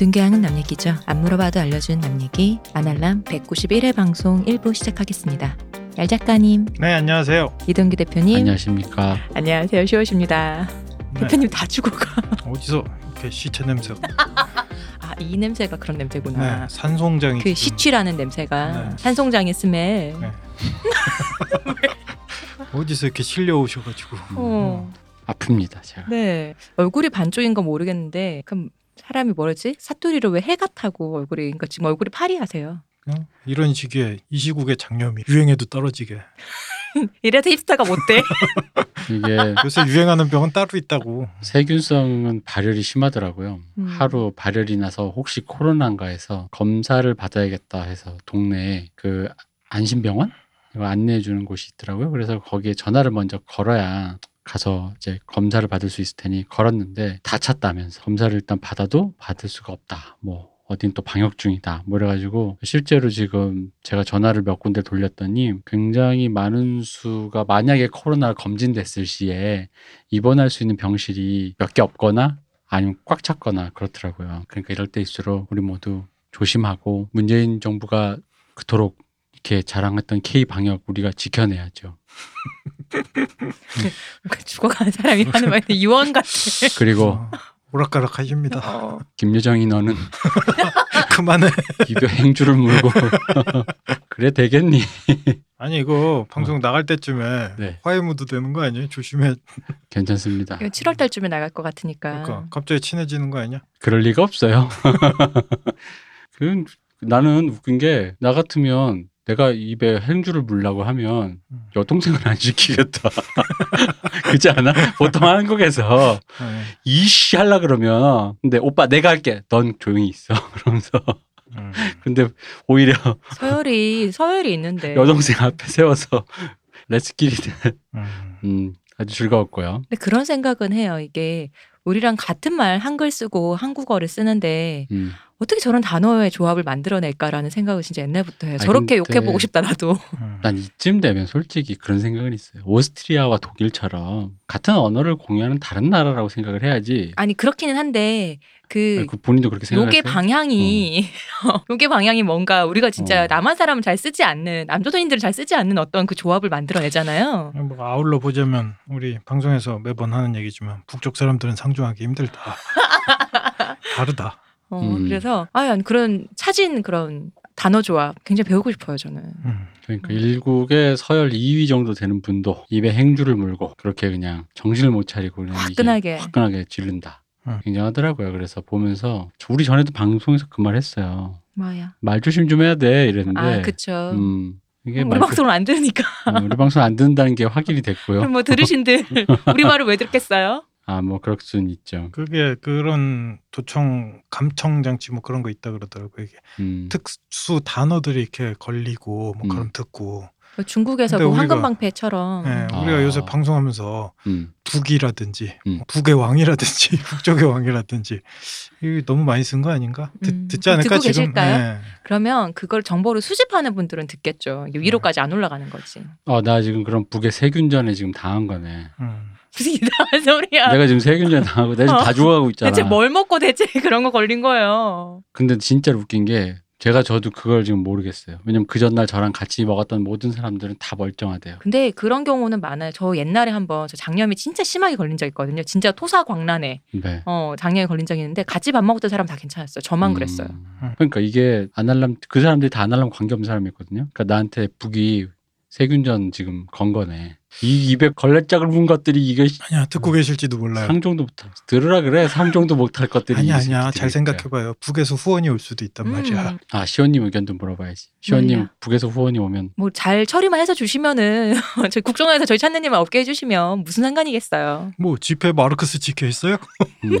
아는 남 얘기죠. 안 물어봐도 알려준 남 얘기 아날람 191회 방송 1부 시작하겠습니다. 얄 작가님, 네 안녕하세요. 이동규 대표님, 안녕하십니까. 안녕하세요. 시호십니다. 네, 대표님 다 죽어가. 어디서 이렇게 시체 냄새? 아, 이 냄새가 그런 냄새구나. 네 산송장이 그 시취라는 냄새가 네. 산송장의 스멜. 네. 어디서 이렇게 실려 오셔가지고 어. 아픕니다, 제가. 네. 얼굴이 반쪽인 건 모르겠는데 그럼 사람이 뭐지? 사투리로 왜해 같다고 얼굴이 그러니까 지금 얼굴이 파리하세요. 그냥 이런 시기에 이 시국에 장염이 유행에도 떨어지게 이래서 힙스터가 못 돼. 이게 요새 유행하는 병은 따로 있다고. 세균성은 발열이 심하더라고요. 음. 하루 발열이 나서 혹시 코로나인가 해서 검사를 받아야겠다 해서 동네에 그 안심병원 이거 안내해 주는 곳이 있더라고요. 그래서 거기에 전화를 먼저 걸어야 가서 이제 검사를 받을 수 있을 테니 걸었는데 다 찼다면서 검사를 일단 받아도 받을 수가 없다. 뭐 어딘 또 방역 중이다. 뭐 이래가지고 실제로 지금 제가 전화를 몇 군데 돌렸더니 굉장히 많은 수가 만약에 코로나 검진됐을 시에 입원할 수 있는 병실이 몇 개 없거나 아니면 꽉 찼거나 그렇더라고요. 그러니까 이럴 때일수록 우리 모두 조심하고 문재인 정부가 그토록 이렇게 자랑했던 K 방역 우리가 지켜내야죠. 죽어가는 사람이 하는 말인데 유언 같아. 그리고 어, 오락가락 하십니다. 어. 김여정이 너는 그만해. 입에 행주를 물고 그래 되겠니? 아니 이거 방송 나갈 때쯤에 네. 화해무드 되는 거 아니에요? 조심해. 괜찮습니다. 이거 7월 달쯤에 나갈 것 같으니까. 그러니까 갑자기 친해지는 거 아니야? 그럴 리가 없어요. 그 나는 웃긴 게 나 같으면 내가 입에 행주를 물라고 하면 음. 여동생은 안 시키겠다. 그렇지 않아? 보통 한국에서 네. 이씨 하려 그러면 근데 오빠 내가 할게. 넌 조용히 있어. 그러면서 음. 근데 오히려 서열이 서열이 있는데. 여동생 앞에 세워서 레츠끼리 음. 음, 아주 즐거웠고요. 근데 그런 생각은 해요. 이게 우리랑 같은 말 한글 쓰고 한국어를 쓰는데 음. 어떻게 저런 단어의 조합을 만들어낼까라는 생각을 진짜 옛날부터 해요. 아니, 저렇게 욕해보고 싶다 나도. 음. 난 이쯤 되면 솔직히 그런 생각은 있어요. 오스트리아와 독일처럼 같은 언어를 공유하는 다른 나라라고 생각을 해야지. 아니 그렇기는 한데 그 아니, 그 본인도 그렇게 생각해요. 요게 방향이 요게 방향이 뭔가 우리가 진짜 어. 남한 사람은 잘 쓰지 않는 남조선인들은 잘 쓰지 않는 어떤 그 조합을 만들어내잖아요. 뭐 아울러 보자면 우리 방송에서 매번 하는 얘기지만 북쪽 사람들은 상종하기 힘들다. 다르다. 어, 음. 그래서 아 그런 차진 그런 단어 조합 굉장히 배우고 싶어요 저는. 음. 그러니까 일국의 서열 2위 정도 되는 분도 입에 행주를 물고 그렇게 그냥 정신을 못 차리고 그냥 화끈하게. 화끈하게 지른다. 음. 굉장하더라고요. 그래서 보면서 우리 전에도 방송에서 그 말 했어요. 뭐야? 말 조심 좀 해야 돼 이랬는데 아 그쵸. 음, 이게 우리 말 방송을 안 들으니까 조- 어, 우리 방송 안 듣는다는 게 확인이 됐고요. 그럼 뭐 들으신들 우리 말을 왜 듣겠어요? 아 뭐 그럴 수는 있죠. 그게 그런 도청 감청 장치 뭐 그런 거 있다 그러더라고요. 이게 음. 특수 단어들이 이렇게 걸리고 뭐 음. 그럼 듣고. 중국에서 근데 그 우리가- 황금 방패처럼 네, 아. 우리가 요새 방송하면서 음. 북이라든지 음. 뭐 북의 왕이라든지 북쪽의 왕이라든지 이게 너무 많이 쓴 거 아닌가? 듣, 음, 듣지 않을까 듣고 지금? 계실까요? 네. 그러면 그걸 정보를 수집하는 분들은 듣겠죠. 이게 위로까지 안 올라가는 거지. 어, 나 지금 그럼 북의 세균전에 지금 당한 거네. 음. 무슨 이상한 소리야. 내가 지금 세균전에 당하고 내가 지금 어. 다 죽어가고 있잖아. 대체 뭘 먹고 대체 그런 거 걸린 거예요. 근데 진짜 웃긴 게 제가 저도 그걸 지금 모르겠어요. 왜냐면 그 전날 저랑 같이 먹었던 모든 사람들은 다 멀쩡하대요. 근데 그런 경우는 많아요. 저 옛날에 한번 저 장염이 진짜 심하게 걸린 적 있거든요. 진짜 토사광란에 네. 어 장염이 걸린 적이 있는데 같이 밥 먹었던 사람 다 괜찮았어요. 저만 그랬어요. 음. 그러니까 이게 아날람 그 사람들이 다 아날람 관계 없는 사람이었거든요. 그러니까 나한테 북이 세균전 지금 건 거네. 이 입에 걸레짝을 문 것들이 이게 아니야 듣고 계실지도 몰라요. 상종도 못할 들으라 그래 상종도 못할 것들이 아니야 이 아니야 잘. 생각해봐요. 북에서 후원이 올 수도 있단 말이야. 음, 아 시원님 의견도 물어봐야지. 시원님 뭐냐? 북에서 후원이 오면 뭐 잘 처리만 해서 주시면은 저희 국정원에서 저희 찾느님을 없게 해주시면 무슨 상관이겠어요. 뭐 집회 마르크스 찍혀 있어요? 음.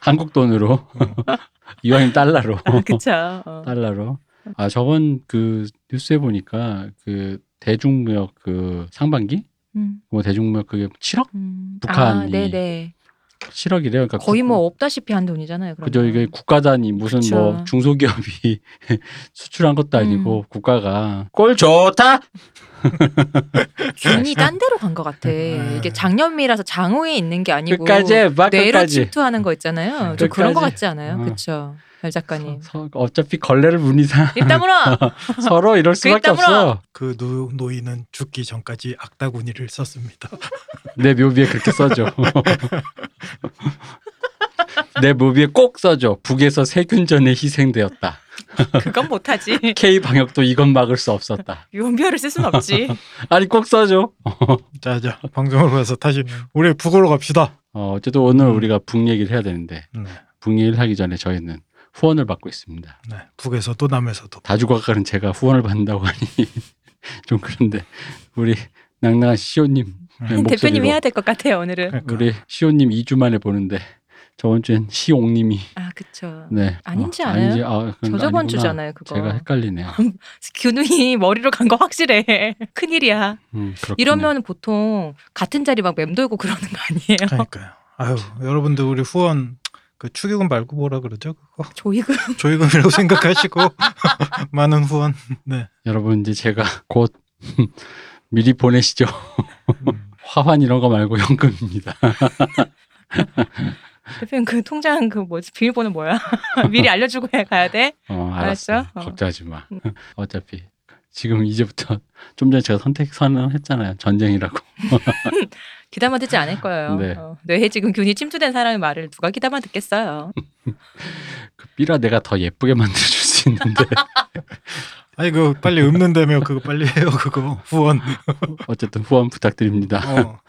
한국 돈으로 이왕이면 달러로 그쵸. 어. 달러로. 아 저번 그 뉴스에 보니까 그 대중무역 그 상반기 음, 뭐 대중무역 그게 7억 음. 북한이 아, 네네. 7억이래요. 그러니까 거의 국- 뭐 없다시피 한 돈이잖아요. 그러면. 그죠 이게 국가 단위 무슨 그쵸. 뭐 중소기업이 수출한 것도 아니고 음. 국가가 꼴 좋다 균이 딴 데로 간 것 같아. 음. 이게 장염이라서 장호에 있는 게 아니고 끝까지 해봐 뇌로 끝까지. 침투하는 거 있잖아요. 좀 그런 것 끝까지. 같지 않아요? 어. 그렇죠. 별 작가님. 서- 어차피 걸레를 문 이상. 서로 이럴 수밖에. 없어. 그 노, 노인은 죽기 전까지 악다구니를 썼습니다. 내 묘비에 그렇게 써줘. 내 묘비에 꼭 써줘. 북에서 세균전에 희생되었다. 그건 못하지. K 방역도 이건 막을 수 없었다. 유언비어를 쓸순 없지. 아니 꼭 써줘. 자, 자 방송으로 가서 다시 우리 북으로 갑시다. 어, 어쨌든 오늘 음. 우리가 북 얘기를 해야 되는데 네, 북 얘기를 하기 전에 저희는 후원을 받고 있습니다. 네, 북에서도 남에서도. 다주각가는 제가 후원을 받는다고 하니 좀 그런데 우리 낭낭한 시호님 네, 음, 대표님 해야 될 것 같아요 오늘은. 그러니까. 우리 시호님 2주 만에 보는데 저번 주엔 시옥님이 아 그쵸. 네 아닌지 어? 아닌지 아, 저 저번. 주잖아요 그거. 제가 헷갈리네요. 균이 머리로 간 거 확실해. 큰 일이야. 음, 그렇군요. 이러면 보통 같은 자리 막 맴돌고 그러는 거 아니에요? 그러니까요. 아유, 여러분들 우리 후원 그 축의금 말고 뭐라 그러죠? 그거 조이금 조의금이라고 생각하시고 많은 후원. 네. 여러분 이제 제가 곧 미리 보내시죠. 음, 화환 이런 거 말고 현금입니다. 대표님 그 통장 그 뭐지 비밀번호 뭐야? 미리 알려주고 해 가야 돼. 어, 알았어. 알았죠? 어. 걱정하지 마. 음. 어차피 지금 이제부터 좀 전에 제가 선택 선언했잖아요. 전쟁이라고. 귀담아 듣지 않을 거예요. 네. 어, 뇌에 지금 균이 침투된 사람의 말을 누가 귀담아 듣겠어요. 그 삐라 내가 더 예쁘게 만들어 줄 수 있는데 아니 그 빨리 읊는다며 그거 빨리 해요 그거 후원. 어쨌든 후원 부탁드립니다. 어.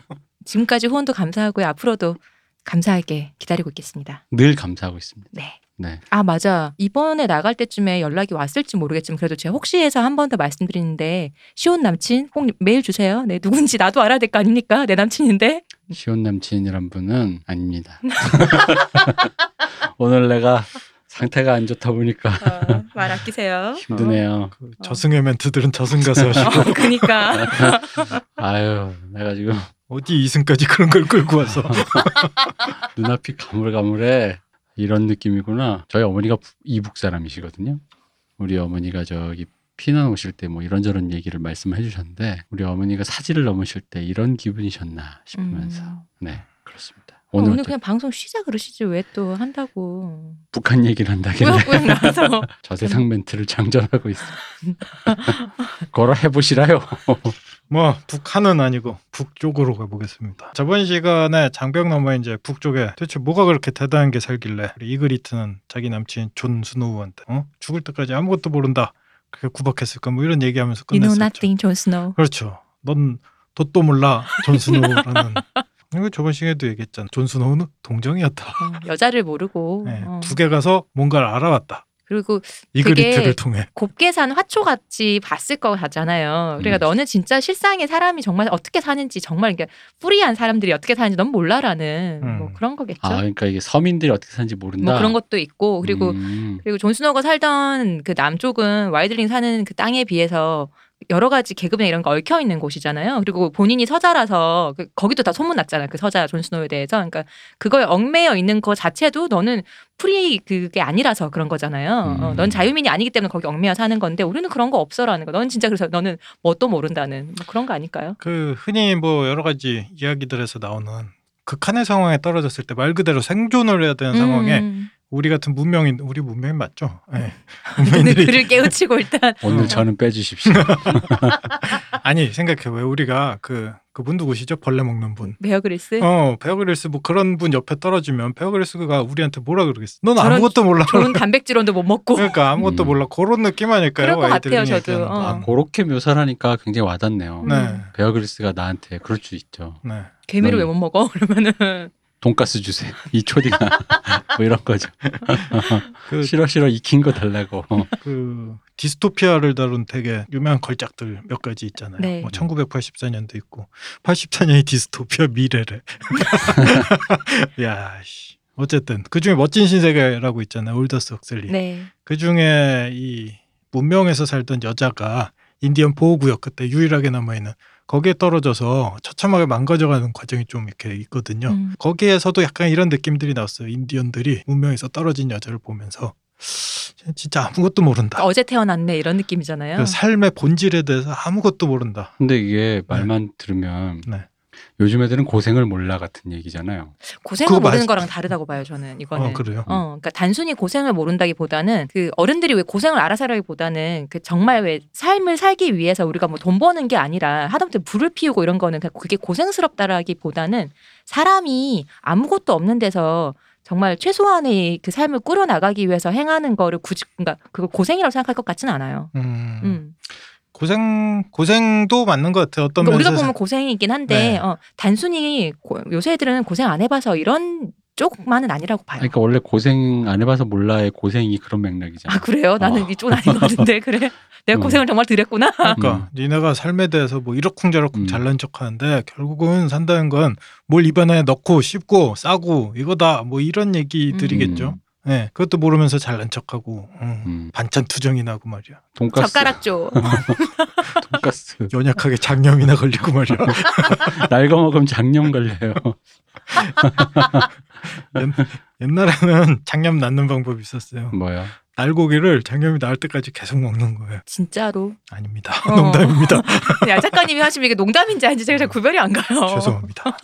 지금까지 후원도 감사하고요. 앞으로도 감사하게 기다리고 있겠습니다. 늘 감사하고 있습니다. 네. 네. 아 맞아. 이번에 나갈 때쯤에 연락이 왔을지 모르겠지만 그래도 제가 혹시 해서 한 번 더 말씀드리는데 시온 남친 꼭 메일 주세요. 네 누군지 나도 알아야 될 거 아닙니까? 내 남친인데. 시온 남친이란 분은 아닙니다. 오늘 내가 상태가 안 좋다 보니까 어, 말 아끼세요. 힘드네요. 그 저승의 멘트들은 저승 가서 하시고 어, 그니까 아유, 내가 지금 어디 이승까지 그런 걸 끌고 와서 눈앞이 가물가물해. 이런 느낌이구나. 저희 어머니가 부- 이북 사람이시거든요. 우리 어머니가 저기 피난 오실 때 뭐 이런저런 얘기를 말씀해 주셨는데 우리 어머니가 사지를 넘으실 때 이런 기분이셨나 싶으면서 음. 네 그렇습니다. 오늘, 오늘, 또 그냥 방송 쉬자 그러시지 왜 또 한다고 북한 얘기를 한다길래 꾸역꾸역 나와서 저 세상 멘트를 장전하고 있어. 걸어 해보시라요. 뭐 북한은 아니고 북쪽으로 가보겠습니다. 저번 시간에 장벽 넘어 이제 북쪽에 도대체 뭐가 그렇게 대단한 게 살길래 우리 이그리트는 자기 남친 존 스노우한테 어? 죽을 때까지 아무것도 모른다 그렇게 구박했을까 뭐 이런 얘기하면서 You know 끝냈었죠. nothing, 존 스노우. 그렇죠. 넌 뭣도 몰라 존 스노우라는 이거 저번 시간에도 얘기했잖아. 존 스노우는 동정이었다. 어, 여자를 모르고 네, 어. 북에 가서 뭔가를 알아왔다. 그리고 이그리트를 되게 통해. 곱게 산 화초같이 봤을 것 같잖아요. 그러니까 음. 너는 진짜 실상의 사람이 정말 어떻게 사는지 정말 이게 free한 사람들이 어떻게 사는지 넌 몰라라는 음. 뭐 그런 거겠죠. 아 그러니까 이게 서민들이 어떻게 사는지 모른다. 뭐 그런 것도 있고 그리고 음, 그리고 존 스노우가 살던 그 남쪽은 wildling 사는 그 땅에 비해서 여러 가지 계급이나 이런 거 얽혀 있는 곳이잖아요. 그리고 본인이 서자라서 그- 거기도 다 소문 났잖아요. 그 서자 존 스노우에 대해서. 그러니까 그거에 얽매여 있는 거 자체도 너는 free 그게 아니라서 그런 거잖아요. 어, 음. 넌 자유민이 아니기 때문에 거기 얽매여 사는 건데 우리는 그런 거 없어라는 거. 넌 진짜 그래서 너는 뭣도 모른다는 뭐 그런 거 아닐까요? 그 흔히 뭐 여러 가지 이야기들에서 나오는 극한의 상황에 떨어졌을 때 말 그대로 생존을 해야 되는 상황에 음. 우리 같은 문명인 우리 문명인 맞죠? 네. 너는 문명인들이 그를 깨우치고 일단 오늘 어. 저는 빼주십시오. 아니 생각해 왜 우리가 그 그분 누구시죠? 벌레 먹는 분. 베어 그릴스 어 베어그릴스 뭐 그런 분 옆에 떨어지면 베어그릴스가 우리한테 뭐라 그러겠어? 넌 저런 아무것도 몰라. 좋은 단백질원도 못 먹고 그러니까 아무것도 음. 몰라 그런 느낌 아닐까요? 그럴 것 같아요, 저도. 어. 아, 그렇게 묘사를 하니까 굉장히 와닿네요. 음. 네. 베어그릴스가 나한테 그럴 수 있죠. 네. 개미를 넌- 왜못 먹어? 그러면은 돈가스 주세요. 이 초딩아 뭐 이런 거죠. 그, 싫어 싫어 익힌 거 달라고. 그 디스토피아를 다룬 되게 유명한 걸작들 몇 가지 있잖아요. 네. 뭐 1984년도 있고 84년이 디스토피아 미래래. 야, 씨. 어쨌든 그 중에 멋진 신세계라고 있잖아요. 올더스 헉슬리. 네. 그 중에 이 문명에서 살던 여자가 인디언 보호구역 그때 유일하게 남아있는 거기에 떨어져서 처참하게 망가져가는 과정이 좀 이렇게 있거든요. 음. 거기에서도 약간 이런 느낌들이 나왔어요. 인디언들이 문명에서 떨어진 여자를 보면서 진짜 아무것도 모른다. 어제 태어났네 이런 느낌이잖아요. 그 삶의 본질에 대해서 아무것도 모른다. 근데 이게 말만 들으면 네. 요즘 애들은 고생을 몰라 같은 얘기잖아요. 고생을 그거 모르는 맞- 거랑 다르다고 봐요 저는 이거는. 어 그래요. 어, 그러니까 단순히 고생을 모른다기보다는 그 어른들이 왜 고생을 알아서 하라기보다는 그 정말 왜 삶을 살기 위해서 우리가 뭐 돈 버는 게 아니라 하다못해 불을 피우고 이런 거는 그냥 그게 고생스럽다라기보다는 사람이 아무것도 없는 데서 정말 최소한의 그 삶을 꾸려 나가기 위해서 행하는 거를 굳이 그러니까 그걸 고생이라고 생각할 것 같지는 않아요. 음, 음. 고생 고생도 맞는 것 같아요. 어떤 그러니까 우리가 보면 고생이긴 한데 네. 어, 단순히 고- 요새 애들은 고생 안 해봐서 이런 쪽만은 아니라고 봐요. 그러니까 원래 고생 안 해봐서 몰라의 고생이 그런 맥락이잖아요. 아 그래요? 나는 어. 이쪽은 아닌 것 같은데 그래. 내가 음. 고생을 정말 들였구나. 그러니까 니네가 삶에 대해서 뭐 이러쿵저러쿵 음. 잘난 척하는데 결국은 산다는 건 뭘 입안에 넣고 씹고 싸고 이거다 뭐 이런 얘기들이겠죠. 음. 네, 그것도 모르면서 잘난 척하고 음. 음. 반찬 투정이 나고 말이야. 돈가스. 젓가락 줘. 돈가스. 연약하게 장염이나 걸리고 말이야. 날거 먹으면 장염 걸려요. 옛날에는 장염 낫는 방법이 있었어요. 뭐요? 날고기를 장염이 나을 때까지 계속 먹는 거예요. 진짜로. 아닙니다. 어. 농담입니다. 야 작가님이 하시면 이게 농담인지 아닌지 제가 잘 구별이 안 가요. 죄송합니다.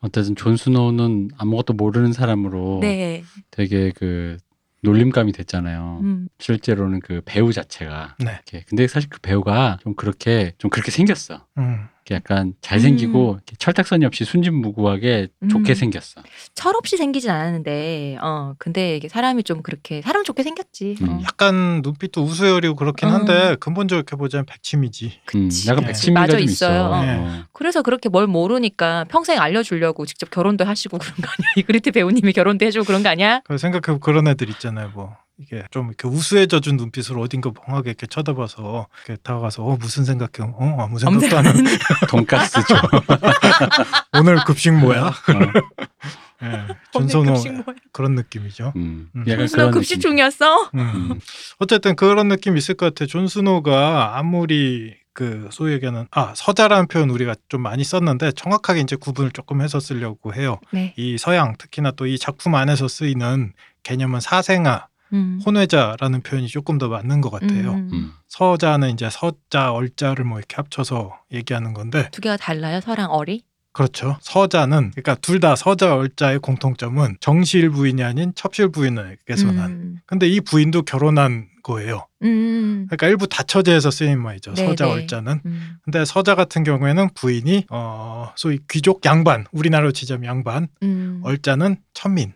어쨌든 존 스노우는 아무것도 모르는 사람으로 네. 되게 그 놀림감이 됐잖아요. 음. 실제로는 그 배우 자체가. 네. 이렇게. 근데 사실 그 배우가 좀 그렇게 좀 그렇게 생겼어. 음. 약간 잘생기고 이렇게 철딱서니 없이 순진무구하게 음. 좋게 생겼어. 철없이 생기진 않았는데, 어 근데 이게 사람이 좀 그렇게 사람 좋게 생겼지. 어. 음. 약간 눈빛도 우스여리고 그렇긴 어. 한데 근본적으로 이렇게 보자면 백치미지. 음, 그치. 약간 네. 백치미가 맞아 좀 있어요. 있어. 네. 어. 그래서 그렇게 뭘 모르니까 평생 알려주려고 직접 결혼도 하시고 그런 거 아니야? 이그리트 배우님이 결혼도 해주고 그런 거 아니야? 그 생각해보 그런 애들 있잖아요. 뭐 이게 좀 이렇게 우수해져준 눈빛으로 어딘가 멍하게 이렇게 쳐다봐서 이렇게 다가가서 어 무슨 생각해? 어 아무 생각도 안 돈가스 줘. 오늘 급식 뭐야? 어. 예, 전선호 뭐야? 그런 느낌이죠. 음. 음. 약간 그런 급식 느낌. 중이었어? 음. 음. 어쨌든 그런 느낌 이 있을 것 같아. 존 스노가 아무리 그 소위 얘기하는 아 서자라는 표현 우리가 좀 많이 썼는데 정확하게 이제 구분을 조금 해서 쓰려고 해요. 네. 이 서양 특히나 또 이 작품 안에서 쓰이는 개념은 사생아, 음. 혼외자라는 표현이 조금 더 맞는 것 같아요. 음. 음. 서자는 이제 서자, 얼자를 뭐 이렇게 합쳐서 얘기하는 건데 두 개가 달라요? 서랑 어리? 그렇죠. 서자는 그러니까 둘 다 서자, 얼자의 공통점은 정실 부인이 아닌 첩실 부인에게서 난. 음. 근데 이 부인도 결혼한 거예요. 음. 그러니까 일부 다처제에서 쓰인 말이죠. 네, 서자, 네. 얼자는. 음. 근데 서자 같은 경우에는 부인이 어 소위 귀족 양반, 우리나라로 치자면 양반, 음. 얼자는 천민.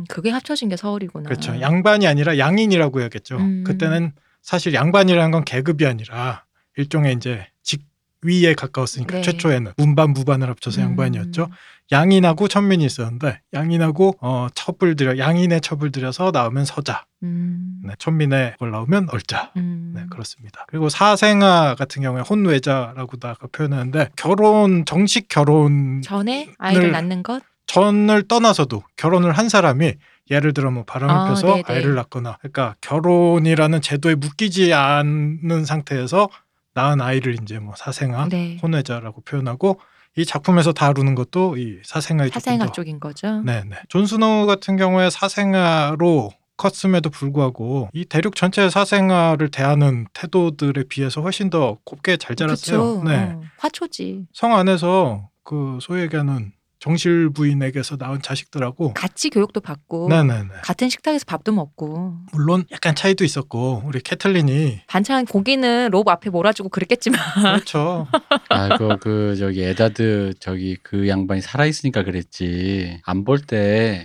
음. 그게 합쳐진 게 서울이구나. 그렇죠. 양반이 아니라 양인이라고 해야겠죠. 음. 그때는 사실 양반이라는 건 계급이 아니라 일종의 이제 직위에 가까웠으니까 네. 최초에는 문반 무반을 합쳐서 양반이었죠. 음. 양인하고 천민이 있었는데 양인하고 어 첩을 들여 양인의 첩을 들여서 나오면 서자, 음. 네, 천민의 걸 나오면 얼자. 음. 네, 그렇습니다. 그리고 사생아 같은 경우에 혼외자라고도 아까 표현하는데 결혼 정식 결혼 전에 아이를 늘- 낳는 것? 전을 떠나서도 결혼을 한 사람이 예를 들어 뭐 바람을 아, 펴서 네네. 아이를 낳거나 그러니까 결혼이라는 제도에 묶이지 않는 상태에서 낳은 아이를 이제 뭐 사생아, 네. 혼외자라고 표현하고 이 작품에서 다루는 것도 이 사생아의 사생아 더 쪽인 거죠. 네, 네. 존 스노우 같은 경우에 사생아로 컸음에도 불구하고 이 대륙 전체의 사생아를 대하는 태도들에 비해서 훨씬 더 곱게 잘 자랐어요. 그쵸. 네. 어, 화초지. 성 안에서 그 소위 얘기하는 정실 부인에게서 낳은 자식들하고 같이 교육도 받고 네네네. 같은 식탁에서 밥도 먹고 물론 약간 차이도 있었고 우리 캐틀린이 반찬 고기는 로브 앞에 몰아주고 그랬겠지만 그렇죠. 아, 그, 그, 저기, 에다드, 저기, 그 양반이 살아 있으니까 그랬지. 안 볼 때,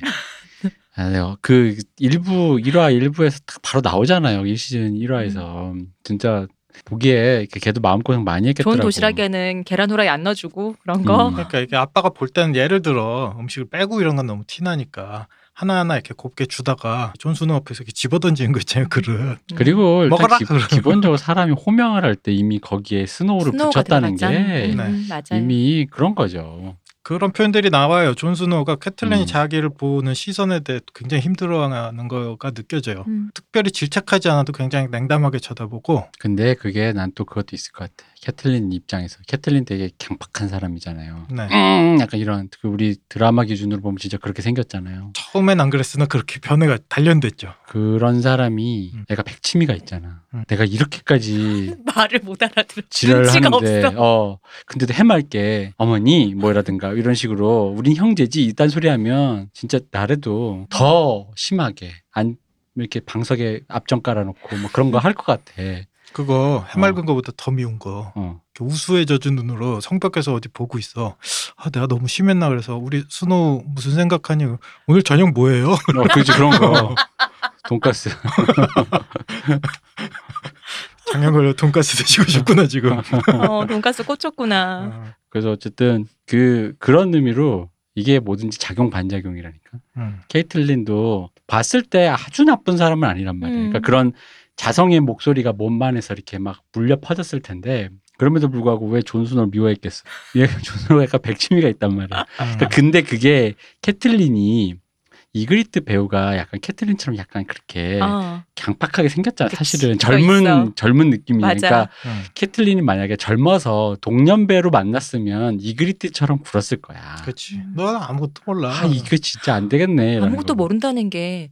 아, 내가 그, 일부, 1화, 일부에서 딱 바로 나오잖아요. 1시즌 1화에서. 진짜, 보기에, 이렇게 걔도 마음고생 많이 했겠더라고. 좋은 도시락에는 계란 후라이 안 넣어주고 그런 거. 음. 그러니까 이게 아빠가 볼 때는 예를 들어 음식을 빼고 이런 건 너무 티나니까 하나하나 이렇게 곱게 주다가 존 스노우 앞에서 이렇게 집어던지는 거 있잖아요 그릇. 음. 그리고 일단 먹어라, 기, 그러면. 기본적으로 사람이 호명을 할 때 이미 거기에 스노우를 스노우가 붙였다는 들어갔잖아. 게 음, 네. 맞아요. 이미 그런 거죠. 그런 표현들이 나와요. 존 스노우가 캐틀린이 음. 자기를 보는 시선에 대해 굉장히 힘들어하는 거가 느껴져요. 음. 특별히 질책하지 않아도 굉장히 냉담하게 쳐다보고 근데 그게 난 또 그것도 있을 것 같아. 캐틀린 입장에서 캐틀린 되게 강팍한 사람이잖아요. 네. 음, 약간 이런 그 우리 드라마 기준으로 보면 진짜 그렇게 생겼잖아요. 처음엔 안 그랬으나 그렇게 변해가 단련됐죠. 그런 사람이 음. 애가 백치미가 있잖아. 음. 내가 이렇게까지 말을 못 알아들어. 지랄을 눈치가 하는데 없어. 어 근데도 해맑게 어머니 뭐라든가 이런 식으로 우린 형제지 이딴 소리 하면 진짜 나래도 더 심하게 안 이렇게 방석에 앞정 깔아놓고 뭐 그런 거 할 것 같아. 그거 해맑은 거보다 더 미운 거. 어. 이렇게 우수해져준 눈으로 성벽에서 어디 보고 있어. 아, 내가 너무 심했나 그래서 우리 순호 무슨 생각하니? 오늘 저녁 뭐예요? 어, 그지 그런 거. 돈가스. 작년 걸려 돈가스 드시고 싶구나 지금. 어, 돈가스 꽂혔구나. 어, 그래서 어쨌든 그 그런 의미로 이게 뭐든지 작용 반작용이라니까. 음. 케이틀린도 봤을 때 아주 나쁜 사람은 아니란 말이에요. 음. 그러니까 그런 자성의 목소리가 마음 안에서 이렇게 막 울려 퍼졌을 텐데 그럼에도 불구하고 왜 존스노를 미워했겠어? 얘 존스노가 약간 백치미가 있단 말이야. 그러니까 근데 그게 캐틀린이 이그리트 배우가 약간 캐틀린처럼 약간 그렇게 어, 강팍하게 생겼잖아. 그치. 사실은 젊은 있어. 젊은 느낌이. 맞아. 그러니까 음. 캐틀린이 만약에 젊어서 동년배로 만났으면 이그리트처럼 굴었을 거야. 그렇지. 너 아무것도 몰라. 아 이거 진짜 안 되겠네. 아무것도 거. 모른다는 게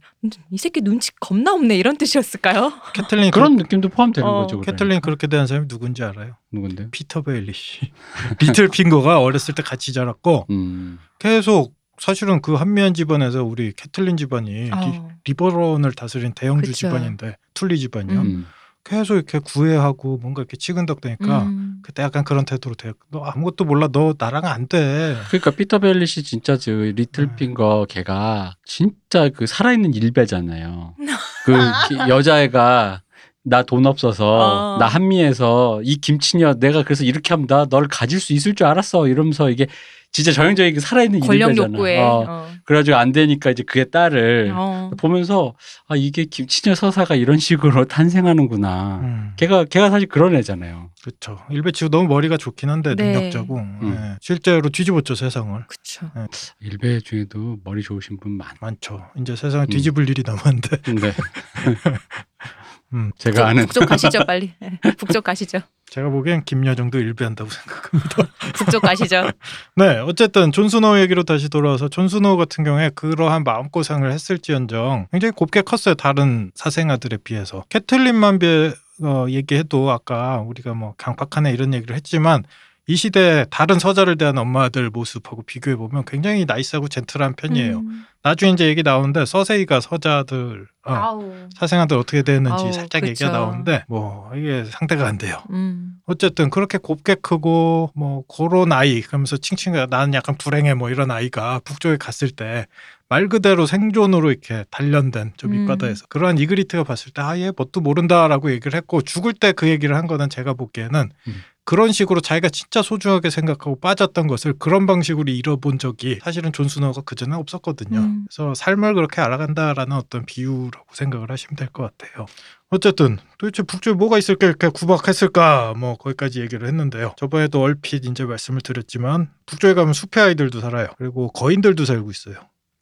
이 새끼 눈치 겁나 없네 이런 뜻이었을까요? 캐틀린 그런 느낌도 포함되는 어, 거죠. 그러니까. 캐틀린 그렇게 대한 사람이 누군지 알아요? 누군데? 피터 베일리시. 리틀 핑거가 어렸을 때 같이 자랐고 음. 계속 사실은 그 한미한 집안에서 우리 캐틀린 집안이 리, 어. 리버런을 다스린 대영주 그쵸. 집안인데 툴리 집안이요. 음. 계속 이렇게 구애하고 뭔가 이렇게 치근덕대니까 음. 그때 약간 그런 태도로 돼. 너 아무것도 몰라. 너 나랑 안 돼. 그러니까 피터 베일리시 진짜 저 음. 리틀핑거 걔가 진짜 그 살아있는 일배잖아요. 그 기- 여자애가 나 돈 없어서 어. 나 한미에서 이 김치녀 내가 그래서 이렇게 하면 나 널 가질 수 있을 줄 알았어 이러면서 이게 진짜 전형적인 그 살아있는 권력. 욕구에 어. 어. 그래가지고 안 되니까 이제 그의 딸을 어. 보면서 아 이게 김치녀 서사가 이런 식으로 탄생하는구나. 음. 걔가 걔가 사실 그런 애잖아요. 그렇죠. 일배치고 너무 머리가 좋긴 한데 네. 능력자고 예. 실제로 뒤집었죠 세상을. 그쵸. 일배 중에도 머리 좋으신 분 많. 많죠. 이제 세상을 음. 뒤집을 일이 남았는데. 근데 음. 제가 아는 북쪽 가시죠 빨리. 북쪽 가시죠. 제가 보기엔 김여정도 일배한다고 생각합니다. 북쪽 가시죠. 네, 어쨌든 존스노우 얘기로 다시 돌아와서 존스노우 같은 경우에 그러한 마음고생을 했을지언정 굉장히 곱게 컸어요. 다른 사생아들에 비해서. 캐틀린만 비 어, 얘기해도 아까 우리가 뭐 강팍하네 이런 얘기를 했지만 이 시대 다른 서자를 대한 엄마들 모습하고 비교해 보면 굉장히 나이스하고 젠틀한 편이에요. 음. 나중에 이제 얘기 나오는데 서세이가 서자들 어. 사생아들 어떻게 아우, 살짝 그쵸. 얘기가 나오는데 뭐 이게 상대가 안 돼요. 음. 어쨌든 그렇게 곱게 크고 뭐 그런 아이 그러면서 징징 나는 약간 불행해 뭐 이런 아이가 북쪽에 갔을 때 말 그대로 생존으로 이렇게 단련된 저 음. 밑바닥에서 그러한 이그리트가 봤을 때 아예 뭣도 모른다라고 얘기를 했고 죽을 때 그 얘기를 한 거는 제가 보기에는 음. 그런 식으로 자기가 진짜 소중하게 생각하고 빠졌던 것을 그런 방식으로 잃어본 적이 사실은 존 스노우가 그전에 없었거든요. 음. 그래서 삶을 그렇게 알아간다라는 어떤 비유라고 생각을 하시면 될 것 같아요. 어쨌든 도대체 북쪽에 뭐가 있을까 이렇게 구박했을까 뭐 거기까지 얘기를 했는데요. 저번에도 얼핏 이제 말씀을 드렸지만 북쪽에 가면 숲의 아이들도 살아요. 그리고 거인들도 살고 있어요.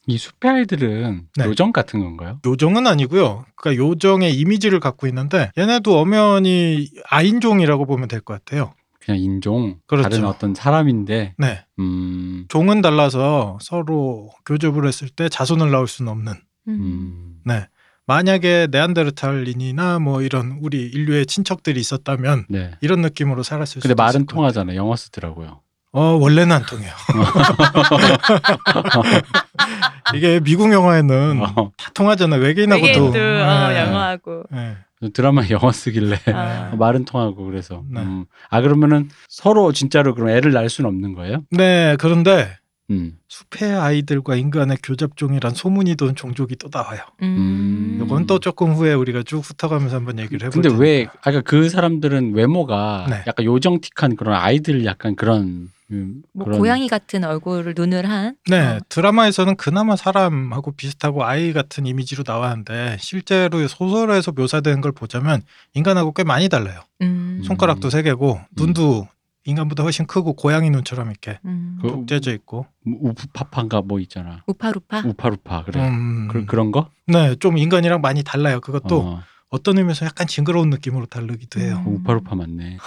이 숲의 아이들은 네. 요정 같은 건가요? 요정은 아니고요. 그러니까 요정의 이미지를 갖고 있는데 얘네도 엄연히 아인종이라고 보면 될 것 같아요. 그냥 인종 그렇죠. 다른 어떤 사람인데 네. 음, 종은 달라서 서로 교접을 했을 때 자손을 낳을 수는 없는. 음. 음, 네. 만약에 네안데르탈린이나 뭐 이런 우리 인류의 친척들이 있었다면 네. 이런 느낌으로 살았을 수도 근데 말은 있을 것 같아요. 통하잖아요. 영어 쓰더라고요. 어 원래는 안 통해요. 이게 미국 영화에는 어, 다 통하잖아. 외계인하고도. 외계인도 어, 네. 영어하고. 네. 드라마 영어 쓰길래 아. 말은 통하고 그래서 네. 음. 아 그러면은 서로 진짜로 그럼 애를 낳을 수는 없는 거예요? 네, 그런데 음. 숲의 아이들과 인간의 교잡종이란 소문이 돈 종족이 또 나와요. 음. 이건 또 조금 후에 우리가 쭉 훑어가면서 한번 얘기를 해볼 근데 왜. 아까 그 사람들은 외모가 네. 약간 요정틱한 그런 아이들 약간 그런 음, 뭐 그런 고양이 같은 얼굴을 눈을 한. 네, 어. 드라마에서는 그나마 사람하고 비슷하고 아이 같은 이미지로 나왔는데 실제로 소설에서 묘사되는 걸 보자면 인간하고 꽤 많이 달라요. 음. 손가락도 세 개고 눈도 인간보다 훨씬 크고 고양이 눈처럼 이렇게 음. 그- 독재져 있고. 우파파인가 뭐 있잖아. 우파루파. 우파루파 그래. 음, 그, 그런 거? 네, 좀 인간이랑 많이 달라요. 그것도 어, 어. 떤 의미에서 약간 징그러운 느낌으로 다르기도 해요. 음. 우파루파 맞네.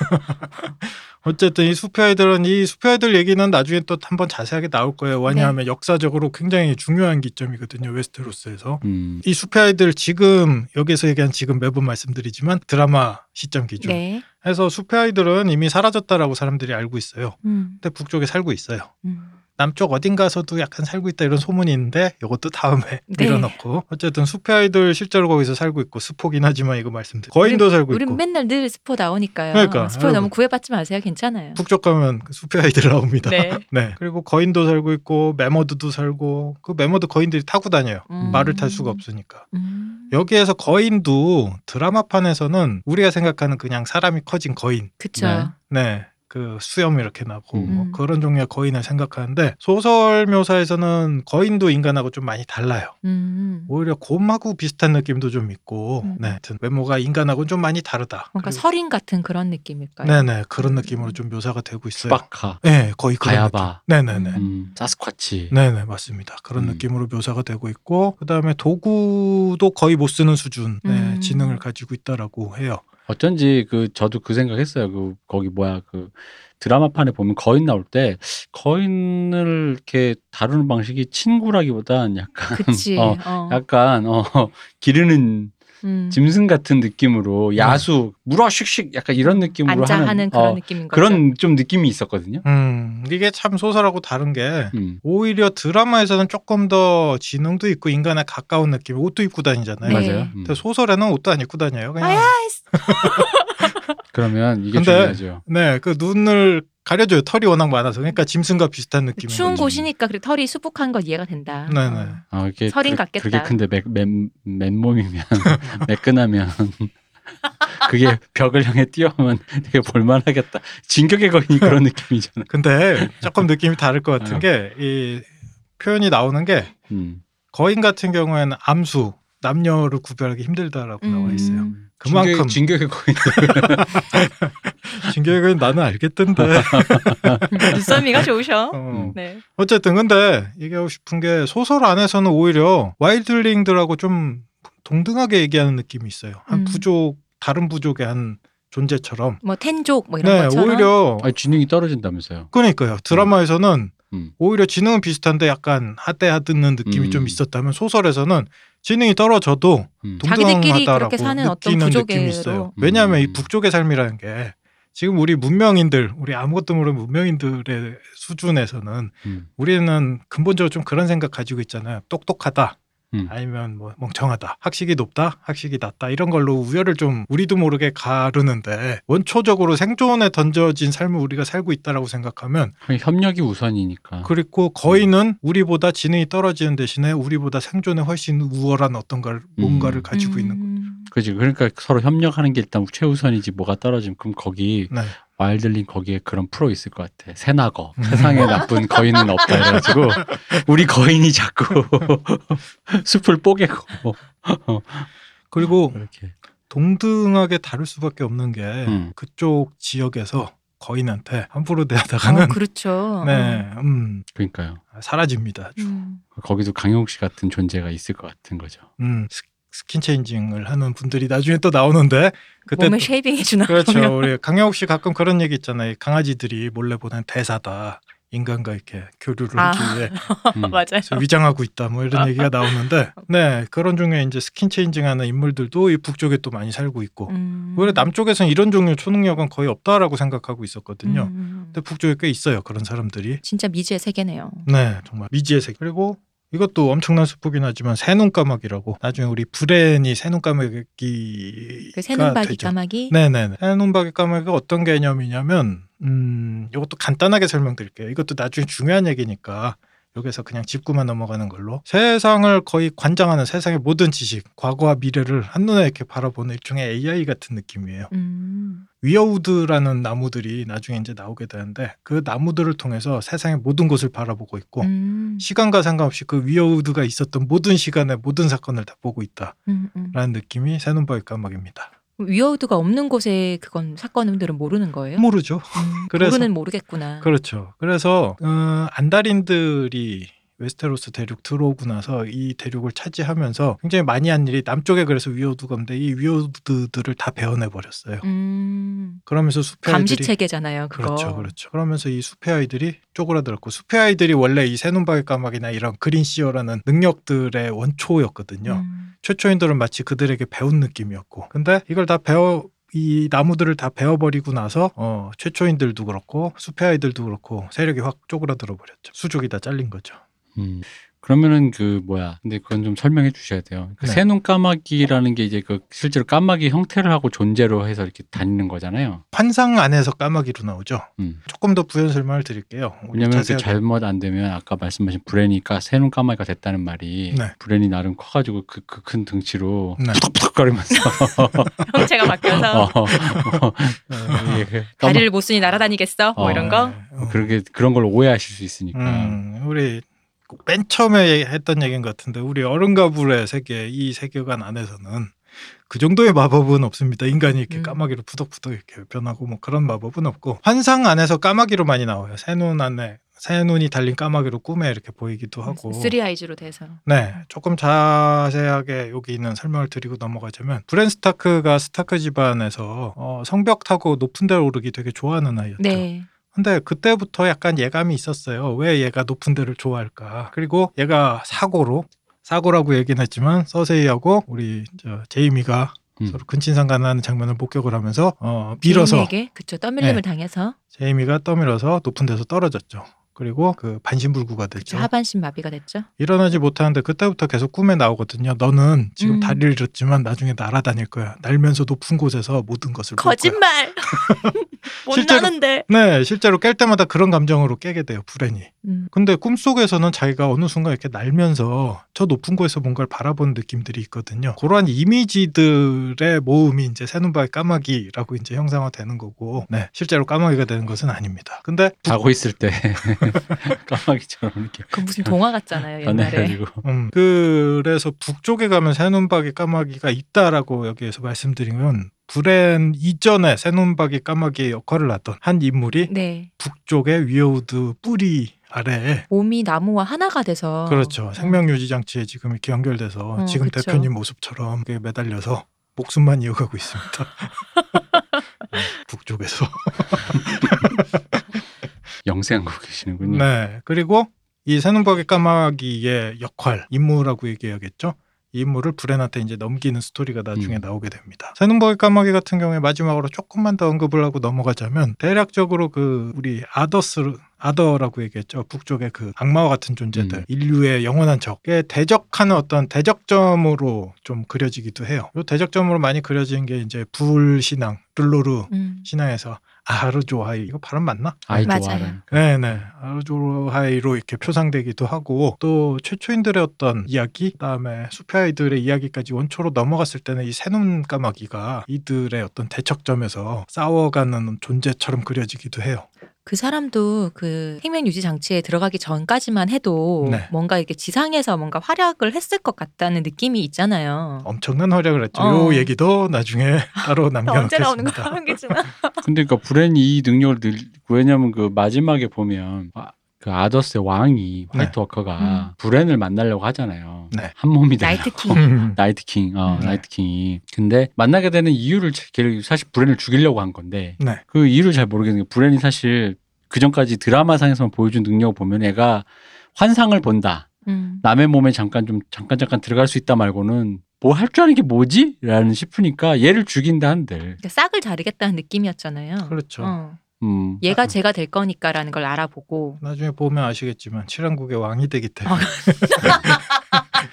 어쨌든 이 숲의 아이들은 이 숲의 아이들 얘기는 나중에 또 한번 자세하게 나올 거예요. 왜냐하면 역사적으로 굉장히 중요한 기점이거든요. 웨스테로스에서. 음. 이 숲의 아이들 지금 여기서 얘기한 지금 매번 말씀드리지만 드라마 시점 기준. 네. 해서 숲의 아이들은 이미 사라졌다라고 사람들이 알고 있어요. 음. 근데 북쪽에 살고 있어요. 음. 남쪽 어딘가서도 약간 살고 있다 이런 소문이 있는데 이것도 다음에 네. 밀어넣고 어쨌든 숲의 아이들 실제로 거기서 살고 있고 스포긴 하지만 이거 말씀드려 거인도 살고 우린 있고 맨날 늘 스포 나오니까요. 그러니까, 스포 여러분. 너무 구애받지 마세요. 괜찮아요. 북쪽 가면 그 숲의 아이들 나옵니다. 네. 네. 그리고 거인도 살고 있고 매머드도 살고 그 매머드 거인들이 타고 다녀요. 음. 말을 탈 수가 없으니까. 음. 여기에서 거인도 드라마판에서는 우리가 생각하는 그냥 사람이 커진 거인. 그쵸. 네. 네. 그 수염 이렇게 나고 뭐 음. 그런 종류의 거인을 생각하는데 소설 묘사에서는 거인도 인간하고 좀 많이 달라요. 음. 오히려 곰하고 비슷한 느낌도 좀 있고, 음. 네, 하여튼 외모가 인간하고는 좀 많이 다르다. 뭔가 그리고- 설인 같은 그런 느낌일까요? 네네 그런 음. 느낌으로 좀 묘사가 되고 있어요. 스파카, 네, 거의 그런 느낌. 가야바, 네네네. 음, 사스쿼치. 네네 맞습니다. 그런 음. 느낌으로 묘사가 되고 있고 그다음에 도구도 거의 못 쓰는 수준의 음. 지능을 가지고 있다라고 해요. 어쩐지 그 저도 그 생각했어요. 그 거기 뭐야 그 드라마판에 보면 거인 나올 때 거인을 이렇게 다루는 방식이 친구라기보단 약간. 어, 어. 약간 어 기르는 음. 짐승 같은 느낌으로 야수 물어 슉슉 약간 이런 느낌으로 하는, 하는 그런 어, 느낌인 거죠. 그런 좀 느낌이 있었거든요. 음 이게 참 소설하고 다른 게 음. 오히려 드라마에서는 조금 더 지능도 있고 인간에 가까운 느낌 옷도 입고 다니잖아요. 네. 맞아요. 음. 근데 소설에는 옷도 안 입고 다녀요. 그냥 그러면 이게 근데 중요하죠. 네, 그 눈을 가려줘요. 털이 워낙 많아서. 그러니까 짐승과 비슷한 느낌인 추운 거죠. 곳이니까 그래 털이 수북한 거 이해가 된다. 네네. 어. 아, 이게 설인 그, 같겠다. 그게 근데 맨, 맨, 맨몸이면 매끈하면 그게 벽을 향해 뛰어오면 되게 볼만하겠다. 진격의 거인이 그런 느낌이잖아. 근데 조금 느낌이 다를 것 같은 어. 게이 표현이 나오는 게 음. 거인 같은 경우에는 암수 남녀를 구별하기 힘들다라고 음. 나와 있어요. 그만큼 진격의, 진격의 거인. 나는 알겠던데. 눈썰미가 좋으셔. 어. 네. 어쨌든 근데 얘기하고 싶은 게 소설 안에서는 오히려 와일드링들하고 좀 동등하게 얘기하는 느낌이 있어요. 한 음. 부족 다른 부족의 한 존재처럼. 뭐 텐족 뭐 이런 네, 것처럼. 오히려 아니, 지능이 떨어진다면서요. 그러니까요. 드라마에서는 음. 오히려 지능은 비슷한데 약간 하대하듣는 느낌이 음. 좀 있었다면 소설에서는 지능이 떨어져도 음. 자기들끼리 동등하다라고 그렇게 사는 어떤 느끼는. 느낌이 있어요. 왜냐하면 이 음. 북쪽의 삶이라는 게 지금 우리 문명인들, 우리 아무것도 모르는 문명인들의 수준에서는 음. 우리는 근본적으로 좀 그런 생각 가지고 있잖아요. 똑똑하다. 음. 아니면 뭐 멍청하다, 학식이 높다, 학식이 낮다 이런 걸로 우열을 좀 우리도 모르게 가르는데 원초적으로 생존에 던져진 삶을 우리가 살고 있다라고 생각하면 협력이 우선이니까. 그리고 거인은 우리보다 지능이 떨어지는 대신에 우리보다 생존에 훨씬 우월한 어떤 걸 뭔가를 가지고 있는 거. 음. 그지. 그러니까 서로 협력하는 게 일단 최우선이지 뭐가 떨어지면 그럼 거기 네. Wildling 거기에 그런 프로 있을 것 같아. 세나거. 음. 세상에 나쁜 거인은 없다 이래가지고 우리 거인이 자꾸 숲을 뽀개고 그리고 그렇게. 동등하게 다룰 수밖에 없는 게 음. 그쪽 지역에서 거인한테 함부로 대하다가는 어, 그렇죠. 네, 음, 그러니까요. 사라집니다. 아주. 음. 거기도 강형욱 씨 같은 존재가 있을 것 같은 거죠. 음, 스- skin changing을 하는 분들이 나중에 또 나오는데 그때 몸에 또- shaving 해 주나? 그렇죠. 우리 강형욱 씨 가끔 그런 얘기 있잖아요. 강아지들이 몰래 보낸 대사다. 인간과 이렇게 교류를 아. 하기 위해 음. 맞아요. 위장하고 있다. 뭐 이런 얘기가 나오는데, 네 그런 종류의 이제 skin changing하는 인물들도 이 북쪽에 또 많이 살고 있고, 음. 오히려 남쪽에서는 이런 종류 의 초능력은 거의 없다라고 생각하고 있었거든요. 음. 근데 북쪽에 꽤 있어요. 그런 사람들이. 진짜 미지의 세계네요. 네, 정말 미지의 세계. 그리고 이것도 엄청난 스포긴 하지만 새눈까마귀라고 나중에 우리 브렌이 새눈까마귀가 그 새눈박이 되죠. 까마귀. 네네. 새눈박이 까마귀가 어떤 개념이냐면 음 이것도 간단하게 설명드릴게요. 이것도 나중에 중요한 얘기니까 여기서 그냥 짚고만 넘어가는 걸로 세상을 거의 관장하는 세상의 모든 지식, 과거와 미래를 한눈에 이렇게 바라보는 일종의 AI 같은 느낌이에요. 음. 위어우드라는 나무들이 나중에 이제 나오게 되는데 그 나무들을 통해서 세상의 모든 것을 바라보고 있고 음. 시간과 상관없이 그 위어우드가 있었던 모든 시간의 모든 사건을 다 보고 있다라는 음, 음. 느낌이 새눈박이 까마귀입니다. 위어우드가 없는 곳에 그건 사건들은 모르는 거예요? 모르죠. 음, 그래서- 모르는 모르겠구나. 그렇죠. 그래서 어, 안달인들이 웨스테로스 대륙 들어오고 나서 이 대륙을 차지하면서 굉장히 많이 한 일이 남쪽에 그래서 위오드가 있는데 이 위오드들을 다 베어내 버렸어요. 음. 그러면서 숲의 감시 체계잖아요. 그거. 그렇죠, 그렇죠. 그러면서 이 숲의 아이들이 쪼그라들었고 숲의 아이들이 원래 이 새눈박이 까마귀나 이런 그린시어라는 능력들의 원초였거든요. 음. 최초인들은 마치 그들에게 배운 느낌이었고, 근데 이걸 다 배워 이 나무들을 다 베어버리고 나서 어, 최초인들도 그렇고 숲의 아이들도 그렇고 세력이 확 쪼그라들어 버렸죠. 수족이 다 잘린 거죠. 음. 그러면은 그 뭐야? 근데 그건 좀 설명해 주셔야 돼요. 그 네. 새눈 까마귀라는 게 이제 그 실제로 까마귀 형태를 하고 존재로 해서 이렇게 다니는 거잖아요. 환상 안에서 까마귀로 나오죠. 음. 조금 더 부연 설명을 드릴게요. 왜냐면 그. 잘못 안 되면 아까 말씀하신 브레니까 새눈 까마귀가 됐다는 말이 네. 브레니 나름 커가지고 그그큰 등치로 네. 푸덕푸덕거리면서 형체가 바뀌어서 어, 어, 네. 예, 그 다리를 못 쓰니 날아다니겠어? 뭐 어, 이런 거? 네. 어. 그렇게 그런 걸 오해하실 수 있으니까. 음, 우리 맨 처음에 했던 얘기인 것 같은데 우리 얼음과 불의 세계 이 세계관 안에서는 그 정도의 마법은 없습니다. 인간이 이렇게 음. 까마귀로 푸덕푸덕 이렇게 변하고 뭐 그런 마법은 없고 환상 안에서 까마귀로 많이 나와요. 세눈 안에 세 눈이 달린 까마귀로 꿈에 이렇게 보이기도 하고. three eyes로 돼서. 네, 조금 자세하게 여기 있는 설명을 드리고 넘어가자면 브랜 스타크가 스타크 집안에서 어, 성벽 타고 높은 데 오르기 되게 좋아하는 아이였죠. 네. 근데 그때부터 약간 예감이 있었어요. 왜 얘가 높은 데를 좋아할까? 그리고 얘가 사고로 사고라고 얘기는 했지만 서세이하고 우리 저 제이미가 음. 서로 근친상간하는 장면을 목격을 하면서 어, 밀어서 제이미에게 그쵸 떠밀림을 네. 당해서 제이미가 떠밀어서 높은 데서 떨어졌죠. 그리고 그 반신불구가 그쵸, 됐죠. 하반신 마비가 됐죠. 일어나지 못하는데 그때부터 계속 꿈에 나오거든요. 너는 지금 음. 다리를 잃었지만 나중에 날아다닐 거야. 날면서 높은 곳에서 모든 것을 볼 거야. 거짓말. 못 실제로- 나는데. 네, 실제로 깰 때마다 그런 감정으로 깨게 돼요. 불행이. 음. 근데 꿈 속에서는 자기가 어느 순간 이렇게 날면서 저 높은 곳에서 뭔가를 바라보는 느낌들이 있거든요. 그러한 이미지들의 모음이 이제 새눈바위 까마귀라고 이제 형상화되는 거고, 네, 실제로 까마귀가 되는 것은 아닙니다. 근데 자고 있을 때 까마귀처럼 이렇게 그 무슨 동화 같잖아요 옛날에. 변해가지고 음, 그래서 북쪽에 가면 새눈박이 까마귀가 있다라고 여기에서 말씀드리면 브랜 이전에 새눈박이 까마귀의 역할을 하던 한 인물이 네. 북쪽의 위어우드 뿌리 아래에 몸이 나무와 하나가 돼서. 그렇죠 생명 유지 장치에 지금 이렇게 연결돼서 어, 지금 그쵸. 대표님 모습처럼 매달려서 목숨만 이어가고 있습니다. 네, 북쪽에서. 영세하고 계시는군요. 네. 그리고 이 새눈박이 까마귀의 역할, 임무라고 얘기해야겠죠. 이 임무를 브렌한테 이제 넘기는 스토리가 나중에 음. 나오게 됩니다. 새눈박이 까마귀 같은 경우에 마지막으로 조금만 더 언급을 하고 넘어가자면 대략적으로 그 우리 아더스 아더라고 얘기했죠. 북쪽의 그 악마와 같은 존재들, 음. 인류의 영원한 적에 대적하는 어떤 대적점으로 좀 그려지기도 해요. 이 대적점으로 많이 그려지는 게 이제 불신앙, 룰로르 음. 신앙에서 아르조하이 이거 발음 맞나? 아이 맞아요. 좋아하는. 네네 아르조하이로 이렇게 표상되기도 하고 또 최초인들의 어떤 이야기 그다음에 숲의 아이들의 이야기까지 원초로 넘어갔을 때는 이 새눈 까마귀가 이들의 어떤 대척점에서 싸워가는 존재처럼 그려지기도 해요. 그 사람도 그 생명 유지 장치에 들어가기 전까지만 해도 네. 뭔가 이렇게 지상에서 뭔가 활약을 했을 것 같다는 느낌이 있잖아요. 엄청난 활약을 했죠. 어. 요 얘기도 나중에 따로 언제 나오는 거 남겨놓겠습니다. 모르겠지만. 근데 그러니까 브랜이 이 능력을 늘 왜냐면 그 마지막에 보면 아, 그 Others의 왕이 네. 화이트 워커가 음. 브랜을 만나려고 하잖아요. 네. 한 몸이 되려고. Night King. 음. Night King, 어, 네. Night King이. 근데 만나게 되는 이유를 자- 걔를 사실 브랜을 죽이려고 한 건데 네. 그 이유를 잘 모르겠는 게 브랜이 사실 그 전까지 드라마상에서만 보여준 능력을 보면 애가 환상을 본다. 음. 남의 몸에 잠깐 좀 잠깐 잠깐 들어갈 수 있다 말고는 뭐 할 줄 아는 게 뭐지? 라는 싶으니까 얘를 죽인다 한들. 그러니까 싹을 자르겠다는 느낌이었잖아요. 그렇죠. 어. 음. 얘가 제가 될 거니까라는 걸 알아보고 나중에 보면 아시겠지만 칠한국의 왕이 되기 때문에 어,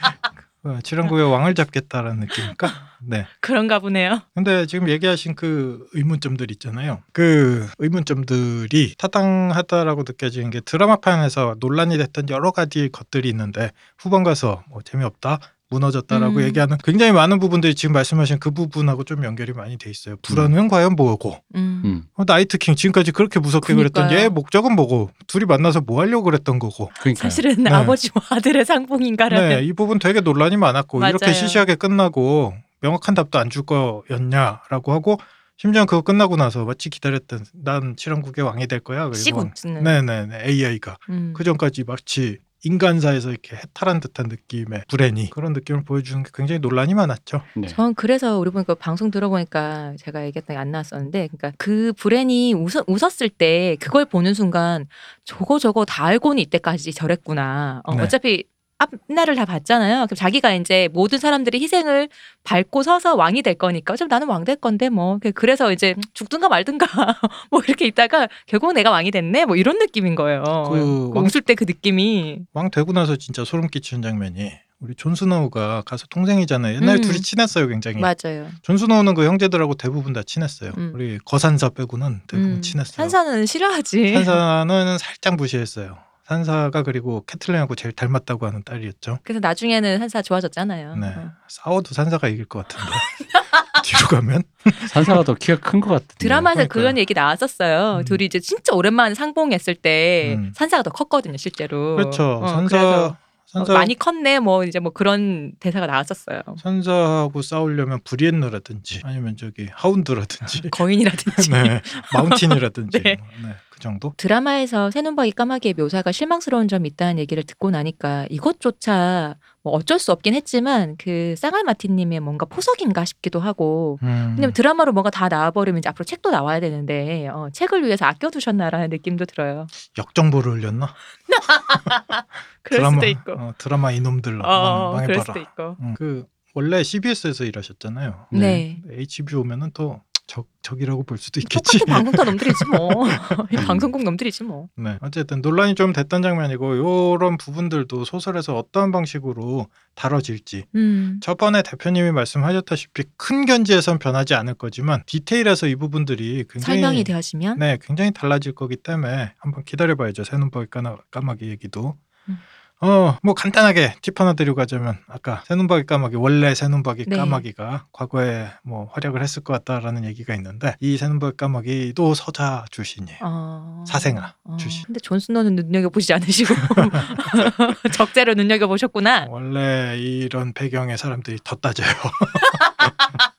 칠한국의 왕을 잡겠다라는 느낌일까? 네. 그런가 보네요. 근데 지금 얘기하신 그 의문점들 있잖아요. 그 의문점들이 타당하다라고 느껴지는 게 드라마판에서 논란이 됐던 여러 가지 것들이 있는데 후반 가서 뭐 재미없다. 무너졌다라고 음. 얘기하는 굉장히 많은 부분들이 지금 말씀하신 그 부분하고 좀 연결이 많이 돼 있어요. 불안은 과연 뭐고? 음. 음. 어, 나이트킹 지금까지 그렇게 무섭게 그랬던 그니까요. 얘 목적은 뭐고? 둘이 만나서 뭐 하려고 그랬던 거고? 그러니까 사실은 네. 아버지와 아들의 상봉인가라는. 네, 이 부분 되게 논란이 많았고 맞아요. 이렇게 시시하게 끝나고 명확한 답도 안 줄 거였냐라고 하고 심지어 그거 끝나고 나서 마치 기다렸던 난 칠왕국의 왕이 될 거야. 그리고. 네네네 AI가 음. 그 전까지 마치 인간사에서 이렇게 해탈한 듯한 느낌의 불행이 그런 느낌을 보여주는 게 굉장히 논란이 많았죠. 네. 전 그래서 우리 보니까 방송 들어보니까 제가 얘기했던 게 안 나왔었는데, 그러니까 그 브랜이 웃, 웃었 을 때 그걸 보는 순간 저거 저거 다 알고는 이때까지 저랬구나. 어, 네. 어차피 앞날을 다 봤잖아요. 그럼 자기가 이제 모든 사람들의 희생을 밟고 서서 왕이 될 거니까 어차피 나는 왕 될 건데 뭐 그래서 이제 죽든가 말든가 뭐 이렇게 있다가 결국 내가 왕이 됐네 뭐 이런 느낌인 거예요. 그 왕- 웃을 때그 느낌이 왕 되고 나서 진짜 소름 끼치는 장면이 우리 존 스노우가 가서 동생이잖아요. 옛날에 음. 둘이 친했어요, 굉장히. 맞아요. 존 스노우는 그 형제들하고 대부분 다 친했어요. 음. 우리 거 산사 빼고는 대부분 음, 친했어요. 산사는 싫어하지. 산사는 살짝 무시했어요. 산사가 그리고 캐틀린하고 제일 닮았다고 하는 딸이었죠. 그래서 나중에는 산사 좋아졌잖아요. 네. 어. 싸워도 산사가 이길 것 같은데. 뒤로 가면 산사가 더 키가 큰 것 같은데. 드라마에서. 그런 얘기 나왔었어요. 음. 둘이 이제 진짜 오랜만에 상봉했을 때 음. 산사가 더 컸거든요, 실제로. 그렇죠. 어, 산사 그래서 어, 많이 컸네, 뭐 이제 뭐 그런 대사가 나왔었어요. 산사하고 싸우려면 브리엔느라든지 아니면 저기 하운드라든지 거인이라든지. 네. 마운틴이라든지 네. 네. 그 정도. 드라마에서 새눈박이 까마귀의 묘사가 실망스러운 점이 있다는 얘기를 듣고 나니까 이것조차 뭐 어쩔 수 없긴 했지만 그 쌍알 마티님의 뭔가 포석인가 싶기도 하고 음. 왜냐면 드라마로 뭐가 다 나와버리면 이제 앞으로 책도 나와야 되는데 어, 책을 위해서 아껴두셨나라는 느낌도 들어요. 역정보를 흘렸나? 그럴 드라마, 수도 있고. 어, 드라마 이놈들 어, 망, 그럴 해봐라 수도 있고. 음, 그 원래 CBS에서 일하셨잖아요. 네. HBO면은 또 적, 적이라고 볼 수도 있겠지. 똑같은 방송사 놈들이지 뭐. 이 방송국 놈들이지 뭐. 네. 어쨌든 논란이 좀 됐던 장면이고 이런 부분들도 소설에서 어떠한 방식으로 다뤄질지 음. 저번에 대표님이 말씀하셨다시피 큰 견지에선 변하지 않을 거지만 디테일에서 이 부분들이 굉장히 설명이 되어지면 네, 굉장히 달라질 거기 때문에 한번 기다려 봐야죠. 세눈박이 까나, 까마귀 얘기도. 음. 어, 뭐 간단하게 팁 하나 드리고 가자면 아까 세눈박이 까마귀 원래 세눈박이 네. 까마귀가 과거에 뭐 활약을 했을 것 같다라는 얘기가 있는데 이 세눈박이 까마귀도 서자 출신이에요. 어... 사생아 어. 출신. 근데 존 스노는 눈여겨 보시지 않으시고 적자로 눈여겨 보셨구나. 원래 이런 배경의 사람들이 더 따져요.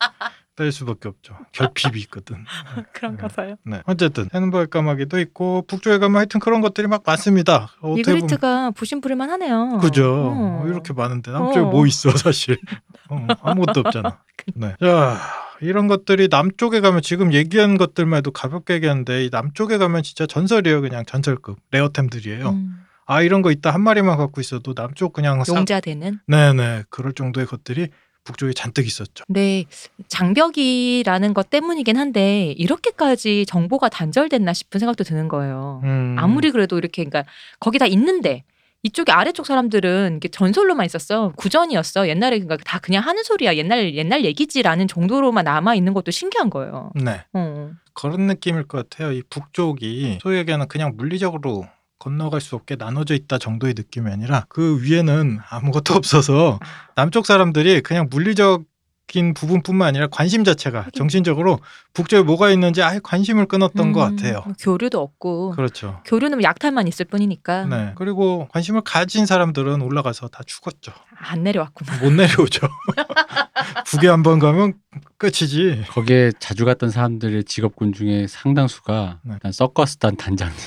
뗄 수밖에 없죠. 결핍이 있거든. 그런가 봐요. 네. 어쨌든 새눈박이 까마귀도 있고 북쪽에 가면 하여튼 그런 것들이 막 많습니다. 이그리트가 부심부릴만 하네요. 그죠. 어. 어, 이렇게 많은데 남쪽에 어. 뭐 있어 사실. 어, 아무것도 없잖아. 네. 자 이런 것들이 남쪽에 가면 지금 얘기한 것들만 해도 가볍게 얘기하는데 이 남쪽에 가면 진짜 전설이에요. 그냥 전설급 레어템들이에요. 음, 아 이런 거 있다 한 마리만 갖고 있어도 남쪽 그냥 싹 용자되는. 네네 그럴 정도의 것들이 북쪽에 잔뜩 있었죠. 네, 장벽이라는 것 때문이긴 한데 이렇게까지 정보가 단절됐나 싶은 생각도 드는 거예요. 음, 아무리 그래도 이렇게 그러니까 거기 다 있는데 이쪽에 아래쪽 사람들은 전설로만 있었어 구전이었어 옛날에 그러니까 다 그냥 하는 소리야 옛날 옛날 얘기지라는 정도로만 남아 있는 것도 신기한 거예요. 네 어. 그런 느낌일 것 같아요. 이 북쪽이 소위 얘기하는 그냥 물리적으로 건너갈 수 없게 나눠져 있다 정도의 느낌이 아니라 그 위에는 아무것도 없어서 남쪽 사람들이 그냥 물리적 인 부분뿐만 아니라 관심 자체가. 정신적으로 북쪽에 뭐가 있는지 아예 관심을 끊었던 것 음, 같아요. 교류도 없고 그렇죠. 교류는 약탈만 있을 뿐이니까 네. 그리고 관심을 가진 사람들은 올라가서 다 죽었죠. 안 내려왔구나. 못 내려오죠. 북에 한 번 가면 끝이지. 거기에 자주 갔던 사람들의 직업군 중에 상당수가 네. 일단 서커스단 단장님들.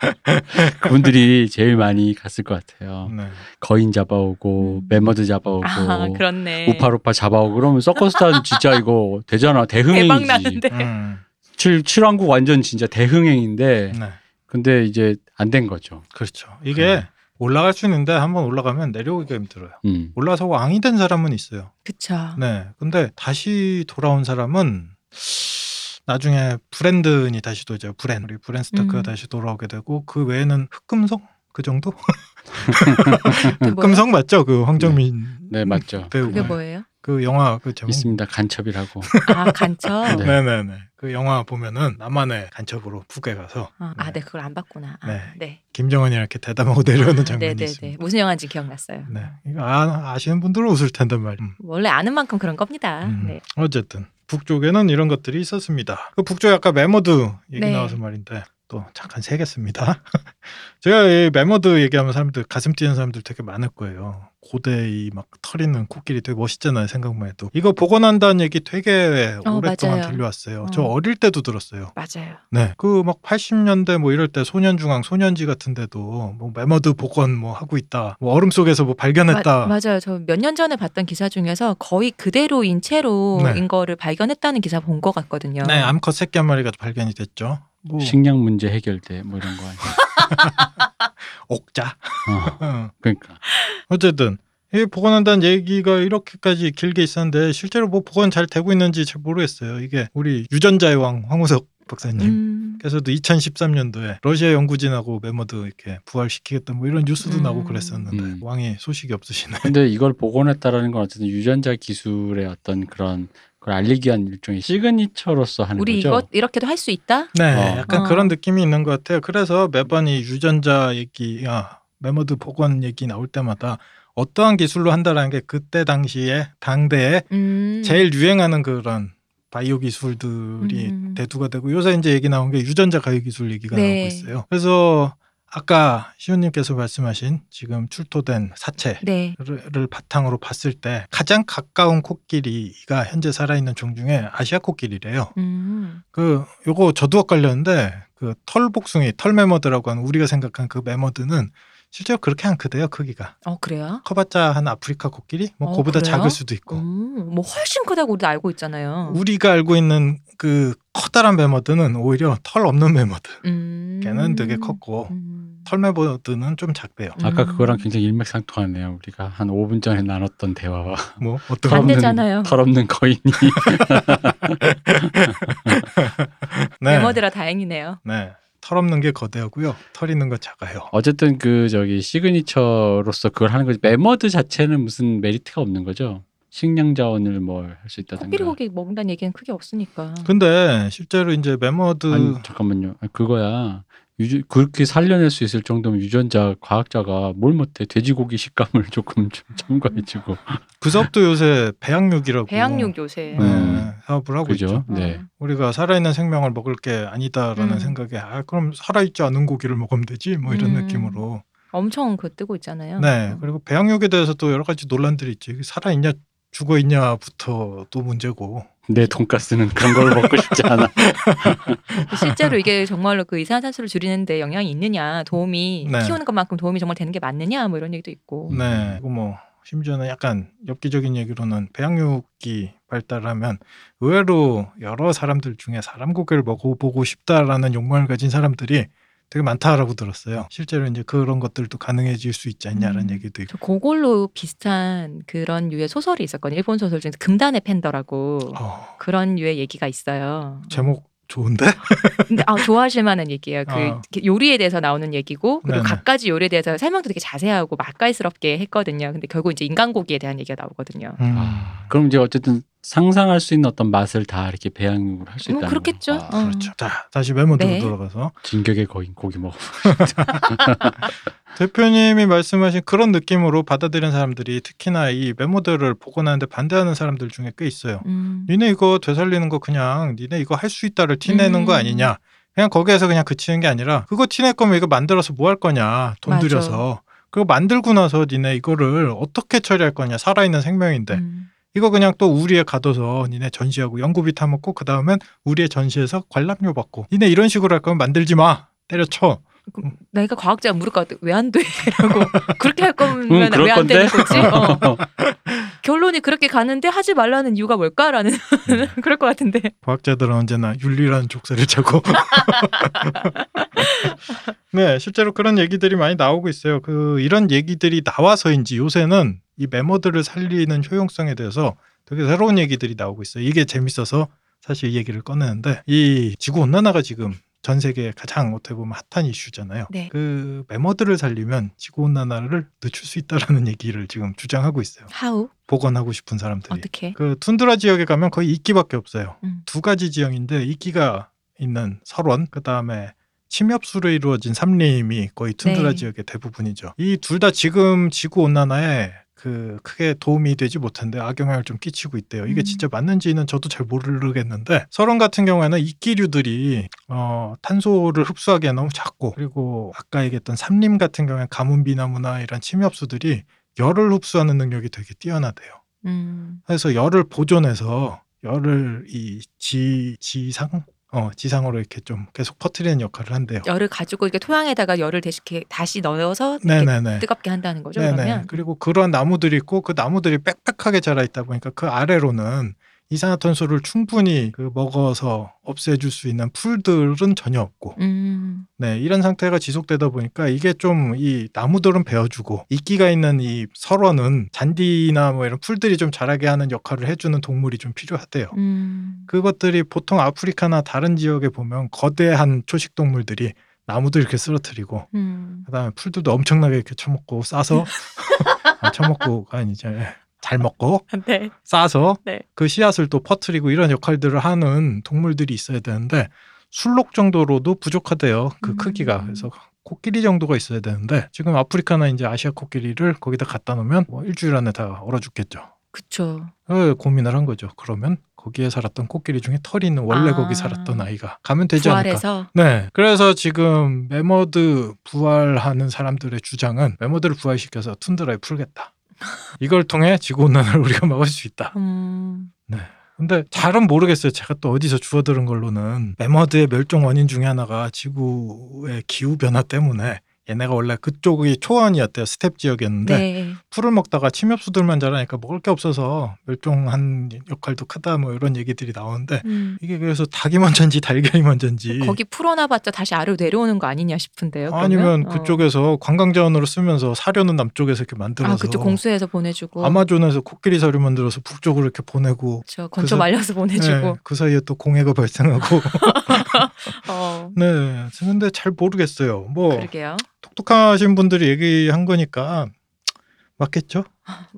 그분들이 제일 많이 갔을 것 같아요. 네. 거인 잡아오고 음. 매머드 잡아오고 아 그렇네. 우파루파 잡아오고 그러면 서커스단 진짜 이거 되잖아 대흥행이지. 나는데. 음, 칠 칠왕국 완전 진짜 대흥행인데 네. 근데 이제 안 된 거죠. 그렇죠. 이게 올라갈 수 있는데 한번 올라가면 내려오기가 힘들어요. 음. 올라서 왕이 된 사람은 있어요. 그쵸. 네. 근데 다시 돌아온 사람은 나중에 브랜든이 다시 도죠. 브랜. 우리 브랜 스타크가 음. 다시 돌아오게 되고 그 외에는 흑금성 그 정도? 흑금성 맞죠? 그 황정민 네 맞죠. 배우. 그게 뭐예요? 그 영화 그 제목. 있습니다. 간첩이라고. 아 간첩. 네. 네네네. 그 영화 보면은 남한의 간첩으로 북에 가서 아, 아, 네 그걸 안 봤구나. 아, 네. 네. 김정은이 이렇게 대담하고 내려오는 장면이 네네네. 있습니다. 무슨 영화인지 기억났어요. 네. 이거 아, 아시는 분들은 웃을 텐데 말이야. 음. 원래 아는 만큼 그런 겁니다. 음. 네. 어쨌든 북쪽에는 이런 것들이 있었습니다. 그 북쪽에 아까 매머드 얘기 네. 나와서 말인데 또 잠깐 새겠습니다. 제가 이 매머드 얘기하면 사람들 가슴 뛰는 사람들 되게 많을 거예요. 고대 이 막 털 있는 코끼리 되게 멋있잖아요. 생각만 해도. 이거 복원한다는 얘기 되게 어, 오랫동안 맞아요. 들려왔어요. 어. 저 어릴 때도 들었어요. 맞아요. 네. 그 막 80년대 뭐 이럴 때 소년중앙 소년지 같은 데도 뭐 매머드 복원 뭐 하고 있다. 뭐 얼음 속에서 뭐 발견했다. 마- 맞아요. 저 몇 년 전에 봤던 기사 중에서 거의 그대로인 채로 네. 인 거를 발견했다는 기사 본 것 같거든요. 네, 암컷 새끼 한 마리가 발견이 됐죠. 뭐 식량 문제 해결돼 뭐 이런 거 아니야. 옥자. 어, 어. 그러니까 어쨌든 이 복원한다는 얘기가 이렇게까지 길게 있었는데 실제로 뭐 복원 잘 되고 있는지 잘 모르겠어요. 이게 우리 유전자의 왕 황우석 박사님. 음, 께서도 2013년도에 러시아 연구진하고 매머드 이렇게 부활시키겠다 뭐 이런 뉴스도 음. 나고 그랬었는데 음. 왕이 소식이 없으시네. 근데 이걸 복원했다라는 건 어쨌든 유전자 기술의 어떤 그런 걸 알리기 위한 일종의 signature로서 하는 우리 거죠. 이거 이렇게도 할 수 있다? 네, 어. 약간 어. 그런 느낌이 있는 것 같아요. 그래서 매번 이 유전자 얘기, 야, 매머드 복원 얘기 나올 때마다 어떠한 기술로 한다라는 게 그때 당시에 당대에 음. 제일 유행하는 그런 바이오 기술들이 음. 대두가 되고 요새 이제 얘기 나온 게 유전자 가위 기술 얘기가 네. 나오고 있어요. 그래서 아까 시호님께서 말씀하신 지금 출토된 사체를 네. 바탕으로 봤을 때 가장 가까운 코끼리가 현재 살아있는 종 중에 아시아 코끼리래요. 음. 그 요거 저도 헷갈렸는데 그 털복숭이 털매머드라고 하는 우리가 생각한 그 매머드는 실제로 그렇게 안 크대요 크기가 어 그래요? 커봤자 한 아프리카 코끼리 뭐 어, 그보다? 작을 수도 있고 음, 뭐 훨씬 크다고 우리도 알고 있잖아요. 우리가 알고 있는 그 커다란 매머드는 오히려 털 없는 매머드 음. 걔는 되게 컸고 음. 털 매머드는 좀 작대요 아까 음. 그거랑 굉장히 일맥상통하네요. 우리가 한 5분 전에 나눴던 대화와 뭐 어떤 반- 반대잖아요. 털 없는 거인이 네. 매머드라 다행이네요. 네. 털 없는 게 거대하고요 털 있는 거 작아요 어쨌든 그 저기 signature로서 그걸 하는 거지. 매머드 자체는 무슨 메리트가 없는 거죠. 식량 자원을 뭘 할 수 있다든가. 코끼리 고기 먹는다는 얘기는 크게 없으니까. 근데 실제로 이제 메머드 아니 잠깐만요. 아니, 그거야. 유전 그렇게 살려낼 수 있을 정도면 유전자 과학자가 뭘 못해 돼지고기 식감을 조금 좀 첨가해주고 구석도 요새 배양육이라고 배양육 요새. 네, 음. 사업을 하고 있죠 그죠? 어. 네. 우리가 살아있는 생명을 먹을 게 아니다라는 음. 생각에 아 그럼 살아있지 않은 고기를 먹으면 되지 뭐 이런 음. 느낌으로 엄청 그 뜨고 있잖아요. 네 어. 그리고 배양육에 대해서 또 여러 가지 논란들이 있지 살아있냐 죽어 있냐부터 또 문제고 내 돈가스는 그런 걸 먹고 싶지 않아. 실제로 이게 정말로 그 이산화탄소를 줄이는데 영향이 있느냐, 도움이 네. 키우는 것만큼 도움이 정말 되는 게 맞느냐, 뭐 이런 얘기도 있고. 네 그리고 뭐 심지어는 약간 엽기적인 얘기로는 배양육이 발달하면 의외로 여러 사람들 중에 사람 고기를 먹어보고 싶다라는 욕망을 가진 사람들이 되게 많다라고 들었어요 실제로 이제 그런 것들도 가능해질 수 있지 않냐라는 음. 얘기도 있고 저 그걸로 비슷한 그런 류의 소설이 있었거든요. 일본 소설 중에서 금단의 팬더라고 어, 그런 류의 얘기가 있어요. 제목 좋은데 근데 아 좋아하실 만한 얘기예요. 그 어. 요리에 대해서 나오는 얘기고 그리고 네네. 갖가지 요리에 대해서 설명도 되게 자세하고 맛깔스럽게 했거든요. 근데 결국 이제 인간고기에 대한 얘기가 나오거든요. 음. 아, 그럼 이제 어쨌든 상상할 수 있는 어떤 맛을 다 이렇게 배양육으로 할수뭐 있다는 그렇겠죠. 거. 아, 어. 그렇죠. 자, 다시 메모드로 네. 돌아가서 진격의 거인 고기 먹어. 대표님이 말씀하신 그런 느낌으로 받아들이는 사람들이 특히나 이 메모들을 복원하는데 반대하는 사람들 중에 꽤 있어요. 음. 니네 이거 되살리는 거 그냥 니네 이거 할 수 있다를 티내는 거 음. 아니냐. 그냥 거기에서 그냥 그치는 게 아니라 그거 티낼 거면 이거 만들어서 뭐 할 거냐. 돈 맞아. 들여서. 그거 만들고 나서 니네 이거를 어떻게 처리할 거냐. 살아있는 생명인데. 음. 이거 그냥 또 우리에 가둬서 니네 전시하고 연구비 타먹고 그 다음엔 우리의 전시에서 관람료 받고 니네 이런 식으로 할 거면 만들지 마 때려쳐 내가 과학자가 물을 것 같아. 왜 안 돼? 이러고 그렇게 할 거면 응, 그럴 왜안 건데? 되는 거지? 어. 결론이 그렇게 가는데 하지 말라는 이유가 뭘까라는 그럴 것 같은데. 과학자들은 언제나 윤리라는 족쇄를 차고 네 실제로 그런 얘기들이 많이 나오고 있어요 그 이런 얘기들이 나와서인지 요새는 이 메모들을 살리는 효용성에 대해서 되게 새로운 얘기들이 나오고 있어요 이게 재밌어서 사실 이 얘기를 꺼내는데 이 지구 온난화가 지금 전 세계에 가장 어떻게 보면 핫한 이슈잖아요. 네. 그 메모들을 살리면 지구 온난화를 늦출 수 있다라는 얘기를 지금 주장하고 있어요. 하우 복원하고 싶은 사람들이. 어떻게? 그 툰드라 지역에 가면 거의 이끼밖에 없어요. 음. 두 가지 지형인데 이끼가 있는 설원, 그 다음에 침엽수로 이루어진 삼림이 거의 툰드라 네. 지역의 대부분이죠. 이 둘 다 지금 지구 온난화에 그 크게 도움이 되지 못한데 악영향을 좀 끼치고 있대요. 이게 음. 진짜 맞는지는 저도 잘 모르겠는데 설원 같은 경우에는 이끼류들이 어, 탄소를 흡수하기에 너무 작고 그리고 아까 얘기했던 삼림 같은 경우에 가뭄비나무나 이런 침엽수들이 열을 흡수하는 능력이 되게 뛰어나대요. 음. 그래서 열을 보존해서 열을 이 지, 지상 어, 지상으로 이렇게 좀 계속 퍼뜨리는 역할을 한대요. 열을 가지고 이렇게 토양에다가 열을 대시 다시 넣어서. 뜨겁게 한다는 거죠. 네네. 그러면 그리고 그런 나무들이 있고 그 나무들이 빽빽하게 자라 있다 보니까 그 아래로는 이산화탄소를 충분히 그 먹어서 없애줄 수 있는 풀들은 전혀 없고 음. 네 이런 상태가 지속되다 보니까 이게 좀 이 나무들은 베어주고 이끼가 있는 이 설원은 잔디나 뭐 이런 풀들이 좀 자라게 하는 역할을 해주는 동물이 좀 필요하대요. 음. 그것들이 보통 아프리카나 다른 지역에 보면 거대한 초식 동물들이 나무들 이렇게 쓰러뜨리고 음. 그다음에 풀들도 엄청나게 이렇게 처먹고 싸서 아, 처먹고가 아니죠. 예. 잘 먹고 네. 싸서 네. 그 씨앗을 또 퍼뜨리고 이런 역할들을 하는 동물들이 있어야 되는데 순록 정도로도 부족하대요. 그 음. 크기가 그래서 코끼리 정도가 있어야 되는데 지금 아프리카나 이제 아시아 코끼리를 거기다 갖다 놓으면 뭐 일주일 안에 다 얼어 죽겠죠. 그쵸. 어, 고민을 한 거죠. 그러면 거기에 살았던 코끼리 중에 털이 있는 원래 아. 거기 살았던 아이가 가면 되지 않을까. 부활해서 네. 그래서 지금 매머드 부활하는 사람들의 주장은 매머드를 부활시켜서 툰드라에 풀겠다. 이걸 통해 지구온난화를 우리가 막을 수 있다. 음. 근데 잘은 모르겠어요. 제가 또 어디서 주워들은 걸로는 매머드의 멸종 원인 중에 하나가 지구의 기후 변화 때문에 얘네가 원래 그쪽이 초원이었대요. 스텝 지역이었는데 네. 풀을 먹다가 침엽수들만 자라니까 먹을 게 없어서 멸종한 역할도 크다 뭐 이런 얘기들이 나오는데 음. 이게 그래서 닭이 먼저인지 달걀이 먼저인지 거기 풀어놔봤자 다시 아래로 내려오는 거 아니냐 싶은데요. 그러면? 아니면 어. 그쪽에서 관광 자원으로 쓰면서 사료는 남쪽에서 이렇게 만들어서 아 그쪽 공수해서 보내주고 아마존에서 코끼리 사료 만들어서 북쪽으로 이렇게 보내고 저 건조 그래서- 말려서 보내주고 네, 그 사이에 또 공해가 발생하고 어. 네 근데 잘 모르겠어요 뭐 그러게요. 똑똑하신 분들이 얘기한 거니까 맞겠죠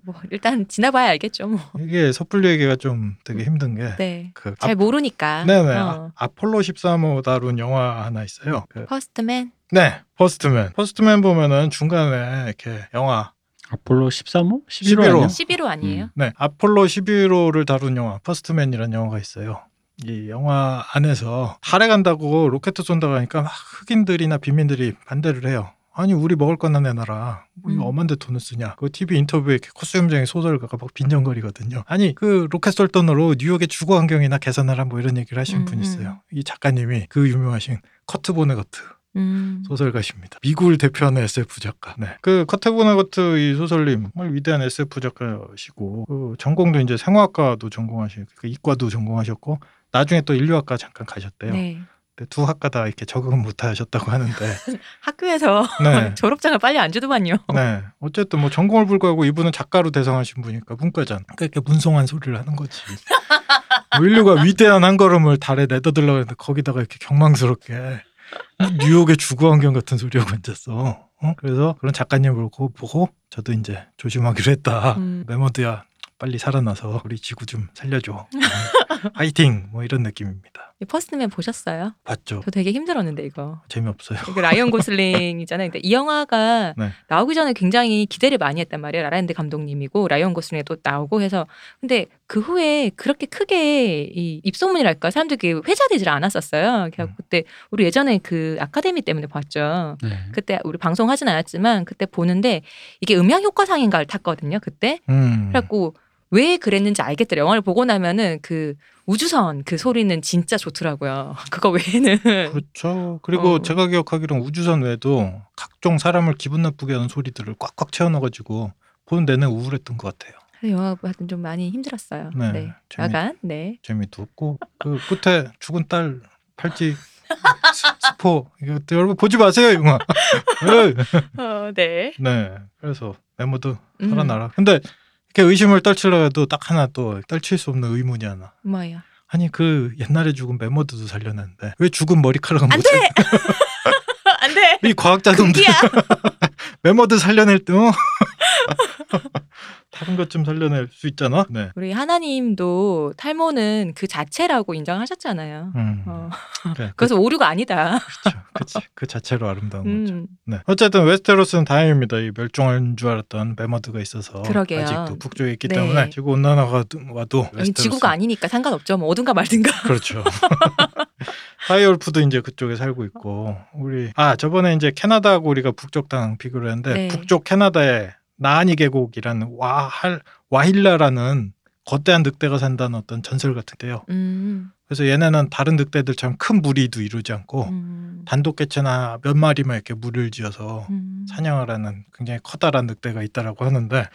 뭐 일단 지나봐야 알겠죠. 뭐. 이게 섣불리 얘기가 좀 되게 힘든 게 네. 그잘 모르니까. 네네 어. 아폴로 13호 다룬 영화 하나 있어요 그, 퍼스트맨. 네 퍼스트맨 퍼스트맨 보면은 중간에 이렇게 영화 아폴로 13호? 11호 11호. 아니야? 11호 아니에요? 음. 네, 아폴로 11호를 다룬 영화 퍼스트맨이라는 영화가 있어요. 이 영화 안에서 달에 간다고 로켓 쏜다고 하니까 막 흑인들이나 빈민들이 반대를 해요. 아니 우리 먹을 거나 내놔라. 뭐 이거 음. 엄한데 돈을 쓰냐. 그 TV 인터뷰에 콧수염쟁이 소설가가 막 빈정거리거든요. 아니 그 로켓 쏠 돈으로 뉴욕의 주거 환경이나 개선하라 뭐 이런 얘기를 하신 음, 분이 음. 있어요. 이 작가님이 그 유명하신 커트 보네거트 음. 소설가십니다. 미국을 대표하는 SF 작가. 네. 그 커트 보네거트 이 소설님 정말 위대한 SF 작가시고 그 전공도 이제 생화학과도 전공하시고 그 이과도 전공하셨고 나중에 또 인류학과 잠깐 가셨대요. 네. 근데 두 학과 다 이렇게 적응은 못 하셨다고 하는데. 학교에서 네. 졸업장을 빨리 안 주더만요. 네. 어쨌든 뭐 전공을 불구하고 이분은 작가로 대성하신 분이니까 문과잖아. 그러니까 이렇게 문송한 소리를 하는 거지. 뭐 인류가 위대한 한 걸음을 달에 내딛으려고 했는데 거기다가 이렇게 경망스럽게 뉴욕의 주거 환경 같은 소리하고 앉았어. 어? 그래서 그런 작가님을 보고, 보고 저도 이제 조심하기로 했다. 음. 매머드야 빨리 살아나서 우리 지구 좀 살려줘. 어, 파이팅 뭐 이런 느낌입니다. 이 퍼스트맨 보셨어요? 봤죠? 저 되게 힘들었는데 이거. 재미없어요. 이게 라이언 고슬링이잖아요. 근데 이 영화가 네. 나오기 전에 굉장히 기대를 많이 했단 말이에요. 라라랜드 감독님이고 라이언 고슬링이 또 나오고 해서 근데 그 후에 그렇게 크게 이 입소문이랄까 사람들이 회자되질 않았었어요. 그래서 음. 그때 우리 예전에 그 아카데미 때문에 봤죠. 네. 그때 우리 방송하진 않았지만 그때 보는데 이게 음향 효과상인가를 탔거든요. 그때 음. 그래갖고 왜 그랬는지 알겠더라. 영화를 보고 나면은 그 우주선 그 소리는 진짜 좋더라고요. 그거 외에는 그렇죠. 그리고 어. 제가 기억하기로는 우주선 외에도 각종 사람을 기분 나쁘게 하는 소리들을 꽉꽉 채워넣어가지고 보는 내내 우울했던 것 같아요. 그래서 영화 하여튼 좀 많이 힘들었어요. 네, 네. 재미- 야간 네. 재미도 없고 그 끝에 죽은 딸 팔찌 스- 스포 이거 여러분 보지 마세요 이 영화. 네. 어, 네. 네. 그래서 매머드 음. 살아나라. 근데 이렇게 의심을 떨치려 해도 딱 하나 또 떨칠 수 없는 의문이 하나. 뭐예요? 아니 그 옛날에 죽은 매머드도 살려냈는데 왜 죽은 머리카락은 안 못 돼. 살? 안 돼. 이 과학자들 금기야. 매머드 살려낼 때 어? 다른 것 좀 살려낼 수 있잖아. 네. 우리 하나님도 탈모는 그 자체라고 인정하셨잖아요. 음. 어. 그래, 그래서 오류가 아니다. 그렇죠. 그 자체로 아름다운 거죠. 음. 네. 어쨌든 웨스테로스는 다행입니다. 이 멸종한 줄 알았던 매머드가 있어서 그러게요. 아직도 북쪽에 있기 네. 때문에 지구 온난화가 와도 아니, 웨스테로스 지구가 아니니까 상관없죠. 뭐 어든가 말든가. 그렇죠. direwolf도 이제 그쪽에 살고 있고 우리 아 저번에 이제 캐나다하고 우리가 북쪽 땅 비교를 했는데 네. 북쪽 캐나다에 나니 계곡이라는 와할 와힐라라는 거대한 늑대가 산다는 어떤 전설 같은데요. 음, 그래서 얘네는 다른 늑대들처럼 큰 무리도 이루지 않고 음, 단독 개체나 몇 마리만 이렇게 무리를 지어서 음. 사냥을 하는 굉장히 커다란 늑대가 있다라고 하는데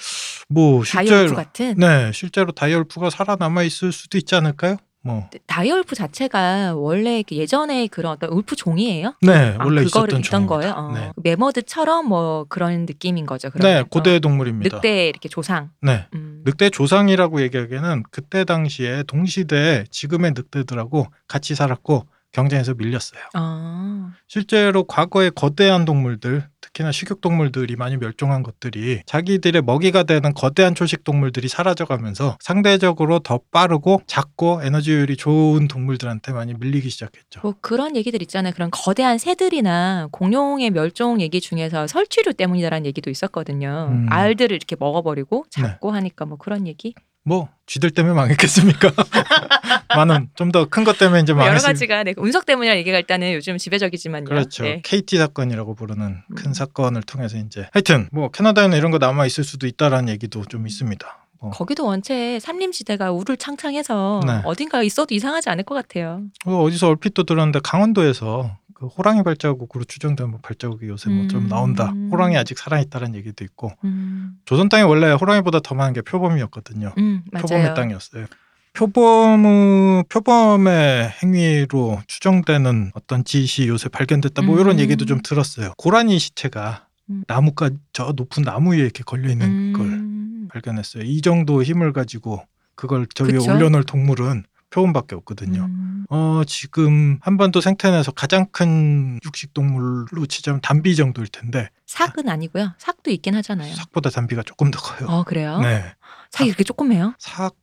뭐 실제로 네 실제로 다이얼프가 살아남아 있을 수도 있지 않을까요? 뭐 다이얼프 자체가 원래 그 예전에 그런 어떤 울프 종이에요? 네, 아, 원래 있었던 종입니다. 거예요. 어. 네. 메머드처럼 뭐 그런 느낌인 거죠. 네, 그러면. 고대 어. 동물입니다. 늑대 이렇게 조상. 네. 음. 늑대 조상이라고 얘기하기에는 그때 당시에 동시대에 지금의 늑대들하고 같이 살았고 경쟁에서 밀렸어요. 아, 실제로 과거의 거대한 동물들, 특히나 식육 동물들이 많이 멸종한 것들이 자기들의 먹이가 되는 거대한 초식 동물들이 사라져가면서 상대적으로 더 빠르고 작고 에너지율이 좋은 동물들한테 많이 밀리기 시작했죠. 뭐 그런 얘기들 있잖아요. 그런 거대한 새들이나 공룡의 멸종 얘기 중에서 설치류 때문이다라는 얘기도 있었거든요. 음. 네. 알들을 이렇게 먹어버리고 잡고 하니까 뭐 그런 얘기. 뭐 쥐들 때문에 망했겠습니까? 많은 좀 더 큰 것 때문에 이제 뭐 여러 가지가 네, 운석 때문이라는 얘기가 일단은 요즘 지배적이지만요. 그렇죠. 네. KT 사건이라고 부르는 큰 음. 사건을 통해서 이제 하여튼 뭐 캐나다에는 이런 거 남아 있을 수도 있다라는 얘기도 좀 있습니다. 뭐 거기도 원체 산림지대가 우를 창창해서 네. 어딘가 있어도 이상하지 않을 것 같아요. 어, 어디서 얼핏 또 들었는데 강원도에서 그 호랑이 발자국으로 추정된 뭐 발자국이 요새 뭐좀 음. 나온다. 호랑이 아직 살아 있다는 얘기도 있고 음, 조선 땅이 원래 호랑이보다 더 많은 게 표범이었거든요. 음 표범의. 땅이었어요. 표범의 표범의 행위로 추정되는 어떤 짓이 요새 발견됐다. 뭐 이런 음. 얘기도 좀 들었어요. 고라니 시체가 음. 나무가 저 높은 나무 위에 이렇게 걸려 있는 걸 음, 발견했어요. 이 정도 힘을 가지고 그걸 저 위에 그쵸? 올려놓을 동물은 표범밖에 없거든요. 음, 어 지금 한반도 생태내에서 가장 큰 육식 동물로 치자면 담비 정도일 텐데 삭은 아니고요. 삭도 있긴 하잖아요. 삭보다 담비가 조금 더 커요. 어 그래요? 네, 삭이 이렇게 조그매요? 삭,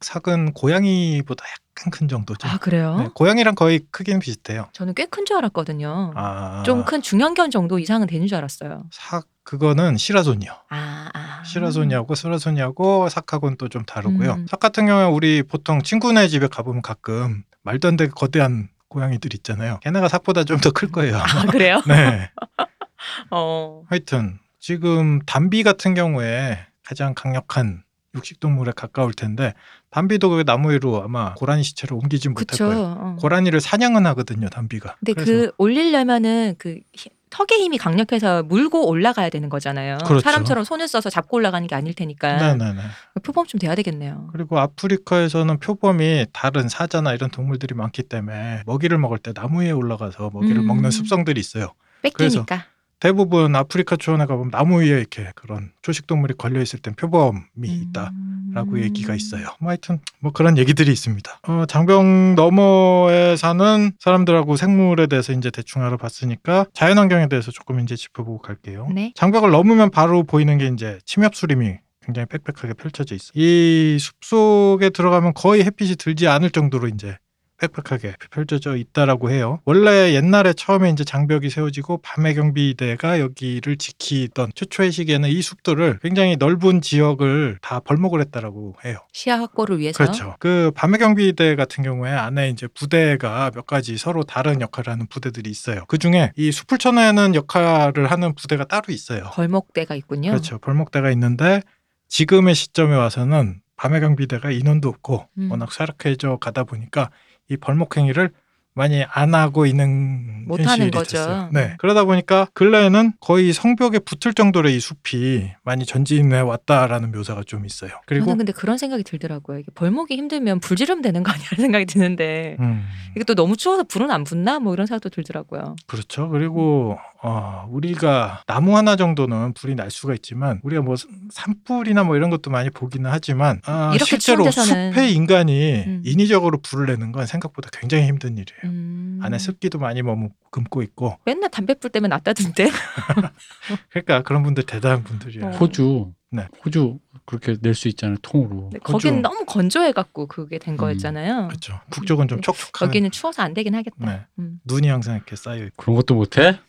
삭, 삭은 고양이보다 약간 큰 정도죠. 아 그래요? 네, 고양이랑 거의 크기는 비슷해요. 저는 꽤 큰 줄 알았거든요. 아, 좀 큰 중형견 정도 이상은 되는 줄 알았어요. 삭 그거는 시라손이요. 아, 아. 시라손이하고 스라손이하고 삭하고는 또 좀 다르고요. 음. 삭 같은 경우에 우리 보통 친구네 집에 가보면 가끔 말도 안 되게 거대한 고양이들 있잖아요. 걔네가 삭보다 좀 더 클 거예요. 아 그래요? 네. 어. 하여튼 지금 담비 같은 경우에 가장 강력한 육식동물에 가까울 텐데 담비도 그 나무 위로 아마 고라니 시체를 옮기진 못할 그쵸. 거예요. 어. 고라니를 사냥은 하거든요, 담비가. 근데 그 올리려면은 그 히- 턱의 힘이 강력해서 물고 올라가야 되는 거잖아요. 그렇죠. 사람처럼 손을 써서 잡고 올라가는 게 아닐 테니까 네네네. 표범 좀 돼야 되겠네요. 그리고 아프리카에서는 표범이 다른 사자나 이런 동물들이 많기 때문에 먹이를 먹을 때 나무 위에 올라가서 먹이를 음. 먹는 습성들이 있어요. 뺏기니까. 대부분 아프리카 초원에 가보면 나무 위에 이렇게 그런 초식 동물이 걸려 있을 땐 표범이 있다. 음. 라고 얘기가 있어요. 뭐 하여튼 뭐 그런 얘기들이 있습니다. 어, 장병 너머에 사는 사람들하고 생물에 대해서 이제 대충 알아봤으니까 자연환경에 대해서 조금 이제 짚어보고 갈게요. 네. 장벽을 넘으면 바로 보이는 게 이제 침엽수림이 굉장히 빽빽하게 펼쳐져 있어. 이 숲속에 들어가면 거의 햇빛이 들지 않을 정도로 이제 빽빽하게 펼쳐져 있다라고 해요. 원래 옛날에 처음에 이제 장벽이 세워지고 밤의 경비대가 여기를 지키던 최초의 시기에는 이 숲들을 굉장히 넓은 지역을 다 벌목을 했다라고 해요. 시야 확보를 위해서. 그렇죠. 그 밤의 경비대 같은 경우에 안에 이제 부대가 몇 가지 서로 다른 역할을 하는 부대들이 있어요. 그 중에 이 숲을 쳐내는 역할을 하는 부대가 따로 있어요. 벌목대가 있군요. 그렇죠. 벌목대가 있는데 지금의 시점에 와서는 밤의 경비대가 인원도 없고 음. 워낙 쇠락해져 가다 보니까 이 벌목 행위를 많이 안 하고 있는 현실이 거죠. 됐어요. 네. 그러다 보니까 근래에는 거의 성벽에 붙을 정도로 이 숲이 많이 전진해 왔다라는 묘사가 좀 있어요. 그리고 저는 근데 그런 생각이 들더라고요. 이게 벌목이 힘들면 불 지르면 되는 거 아니라는 생각이 드는데 음, 이게 또 너무 추워서 불은 안 붙나 뭐 이런 생각도 들더라고요. 그렇죠. 그리고 어, 우리가 나무 하나 정도는 불이 날 수가 있지만 우리가 뭐 산불이나 뭐 이런 것도 많이 보기는 하지만 아, 이렇게 실제로 추운 데서는. 숲에 인간이 음. 인위적으로 불을 내는 건 생각보다 굉장히 힘든 일이에요. 음. 안에 습기도 많이 머금고 있고 맨날 담배 불 때면 낫다던데. 그러니까 그런 분들 대단한 분들이에요. 어. 호주 네. 호주 그렇게 낼 수 있잖아요 통으로. 네, 그죠. 거기는 너무 건조해갖고 그게 된 음. 거였잖아요. 그렇죠. 북쪽은 좀 네. 촉촉한. 여기는 추워서 안 되긴 하겠다. 네. 음. 눈이 항상 이렇게 쌓여 있고. 그런 것도 못해?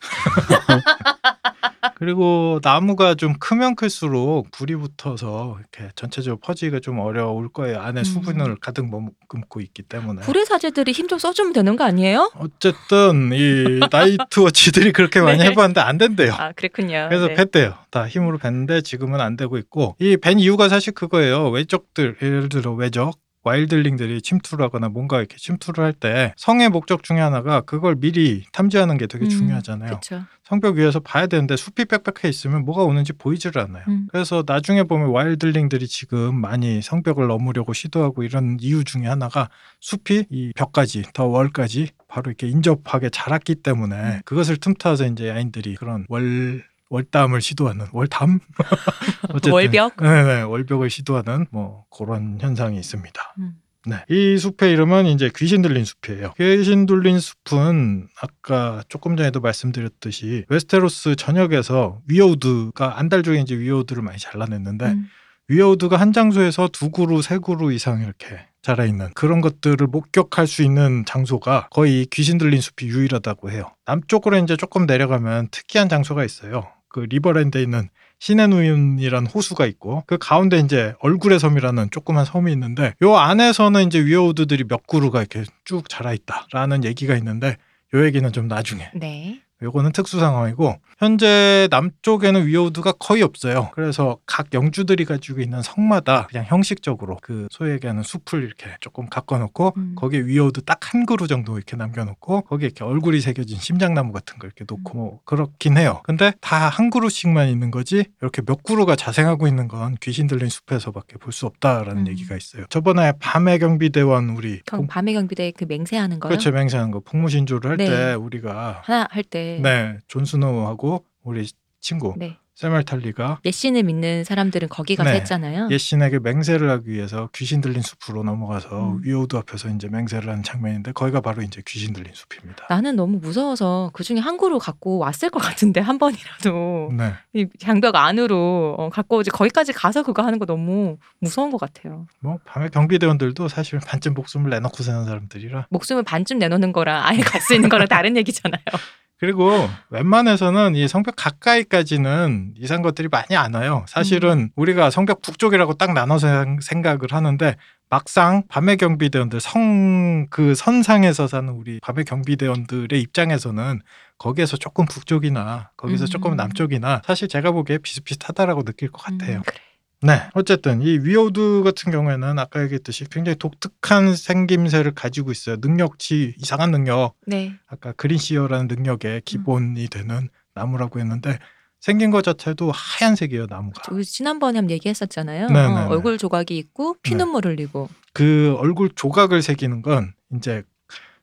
그리고 나무가 좀 크면 클수록 불이 붙어서 이렇게 전체적으로 퍼지기가 좀 어려울 거예요. 안에 음. 수분을 가득 머금고 있기 때문에. 불의 사제들이 힘 좀 써주면 되는 거 아니에요? 어쨌든 이 나이트워치들이 그렇게 많이 네. 해봤는데 안 된대요. 아 그렇군요. 그래서 네. 뺐대요. 다 힘으로 뺐는데 지금은 안 되고 있고 이뺀 이유가 사실 그거예요. 외적들 예를 들어 외적 와일드링들이 침투를 하거나 뭔가 이렇게 침투를 할 때 성의 목적 중에 하나가 그걸 미리 탐지하는 게 되게 음, 중요하잖아요. 그렇죠. 성벽 위에서 봐야 되는데 숲이 빽빽해 있으면 뭐가 오는지 보이지를 않아요. 음. 그래서 나중에 보면 와일드링들이 지금 많이 성벽을 넘으려고 시도하고 이런 이유 중에 하나가 숲이 이 벽까지 더 월까지 바로 이렇게 인접하게 자랐기 때문에 음. 그것을 틈타서 이제 야인들이 그런 월 월담을 시도하는 월담 어쨌든 월벽? 네네 월벽을 시도하는 뭐 그런 현상이 있습니다. 음. 네. 이 숲의 이름은 이제 귀신 들린 숲이에요. 귀신 들린 숲은 아까 조금 전에도 말씀드렸듯이 웨스테로스 전역에서 위어우드가 안달족에 이제 위어우드를 많이 잘라냈는데 음. weirwood가 한 장소에서 두 그루, 세 그루 이상 이렇게 자라있는 그런 것들을 목격할 수 있는 장소가 거의 귀신 들린 숲이 유일하다고 해요. 남쪽으로 이제 조금 내려가면 특이한 장소가 있어요. 그 리버랜드에 있는 신의 눈이라는 호수가 있고 그 가운데 이제 얼굴의 섬이라는 조그만 섬이 있는데 요 안에서는 이제 weirwood들이 몇 그루가 이렇게 쭉 자라 있다라는 얘기가 있는데 요 얘기는 좀 나중에 네. 요거는 특수 상황이고 현재 남쪽에는 weirwood가 거의 없어요. 그래서 각 영주들이 가지고 있는 성마다 그냥 형식적으로 그 소위 얘기하는 숲을 이렇게 조금 가꿔놓고 음. 거기에 weirwood 딱 한 그루 정도 이렇게 남겨놓고 거기에 이렇게 얼굴이 새겨진 심장나무 같은 걸 이렇게 놓고 뭐 그렇긴 해요. 근데 다 한 그루씩만 있는 거지 이렇게 몇 그루가 자생하고 있는 건 귀신 들린 숲에서밖에 볼 수 없다라는 음. 얘기가 있어요. 저번에 밤의 경비대원 우리 경, 밤의 경비대 그 맹세하는 거요. 그렇죠 맹세하는 거 풍무신조를 할때 네. 우리가 하나 할 때. 네, 존 스노우하고 우리 친구 네. 샘웰 탈리가 옛 신을 믿는 사람들은 거기 가서 네. 했잖아요. 옛 신에게 맹세를 하기 위해서 귀신 들린 숲으로 넘어가서 음. weirwood 앞에서 이제 맹세를 하는 장면인데 거기가 바로 이제 귀신 들린 숲입니다. 나는 너무 무서워서 그 중에 한 그루 갖고 왔을 것 같은데 한 번이라도 네, 이 장벽 안으로 어, 갖고 오지 거기까지 가서 그거 하는 거 너무 무서운 것 같아요. 뭐 밤에 경비대원들도 사실 반쯤 목숨을 내놓고 사는 사람들이라 목숨을 반쯤 내놓는 거랑 아예 갈 수 있는 거랑 다른 얘기잖아요. 그리고 웬만해서는 이 성벽 가까이까지는 이상 것들이 많이 안 와요. 사실은 우리가 성벽 북쪽이라고 딱 나눠서 생- 생각을 하는데 막상 밤의 경비대원들 성 그 선상에서 사는 우리 밤의 경비대원들의 입장에서는 거기에서 조금 북쪽이나 거기서 음. 조금 남쪽이나 사실 제가 보기에 비슷비슷하다라고 느낄 것 같아요. 음, 그래. 네. 어쨌든 이 위오드 같은 경우에는 아까 얘기했듯이 굉장히 독특한 생김새를 가지고 있어요. 능력치 이상한 능력. 네. 아까 그린시어라는 능력의 기본이 되는 나무라고 했는데 생긴 것 자체도 하얀색이에요 나무가. 우리 지난번에 한번 얘기했었잖아요. 네, 어, 네, 네. 얼굴 조각이 있고 피눈물 흘리고. 그 얼굴 조각을 새기는 건 이제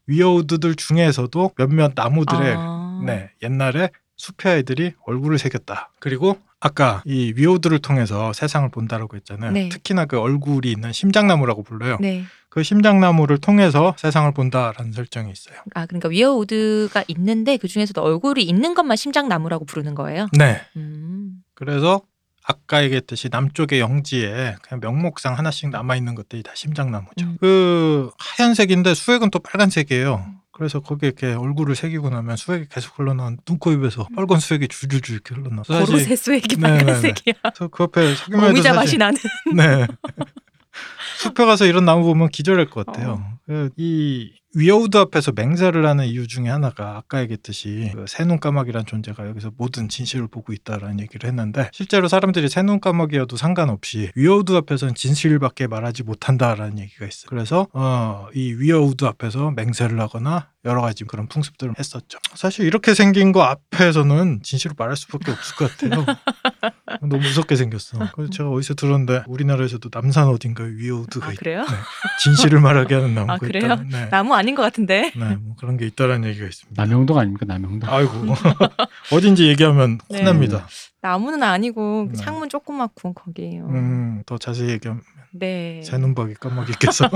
위어우드들 중에서도 몇몇 나무들의 아. 네 옛날에 숲의 아이들이 얼굴을 새겼다. 그리고 아까 이 위오드를 통해서 세상을 본다라고 했잖아요. 네. 특히나 그 얼굴이 있는 심장나무라고 불러요. 네. 그 심장나무를 통해서 세상을 본다라는 설정이 있어요. 아 그러니까 위어우드가 있는데 그 중에서도 얼굴이 있는 것만 심장나무라고 부르는 거예요. 네. 음. 그래서 아까 얘기했듯이 남쪽의 영지에 그냥 명목상 하나씩 남아 있는 것들이 다 심장나무죠. 음. 그 하얀색인데 수액은 또 빨간색이에요. 그래서 거기에 이렇게 얼굴을 새기고 나면 수액이 계속 흘러나온 눈코 입에서 빨간 수액이 줄줄줄 이렇게 흘러나. 고로쇠 수액이 네, 네, 네. 빨간색이야. 그래서 그 해도 오미자 사실 맛이 나는. 네. 숲에 가서 이런 나무 보면 기절할 것 같아요. 어. 그이 weirwood 앞에서 맹세를 하는 이유 중에 하나가 아까 얘기했듯이 그 세눈 까마귀란 존재가 여기서 모든 진실을 보고 있다라는 얘기를 했는데 실제로 사람들이 세눈 까마귀여도 상관없이 weirwood 앞에서는 진실밖에 말하지 못한다라는 얘기가 있어요. 그래서 어, 이 weirwood 앞에서 맹세를 하거나 여러 가지 그런 풍습들을 했었죠. 사실 이렇게 생긴 거 앞에서는 진실을 말할 수밖에 없을 것 같아요. 너무 무섭게 생겼어. 그래서 제가 어디서 들었는데 우리나라에서도 남산 어딘가에 위어우드가 아 있 그래요? 네. 진실을 말하게 하는 나무가 아, 그래요? 있다. 네. 나무 아닌 것 같은데. 네, 뭐 그런 게 있다라는 얘기가 있습니다. 남영동 아닙니까 남영동? 아이고 어딘지 얘기하면 네. 혼납니다. 나무는 아니고 네. 창문 조그맣고 거기에요. 음, 더 자세히 얘기하면 네. 새눈박이 까마귀께서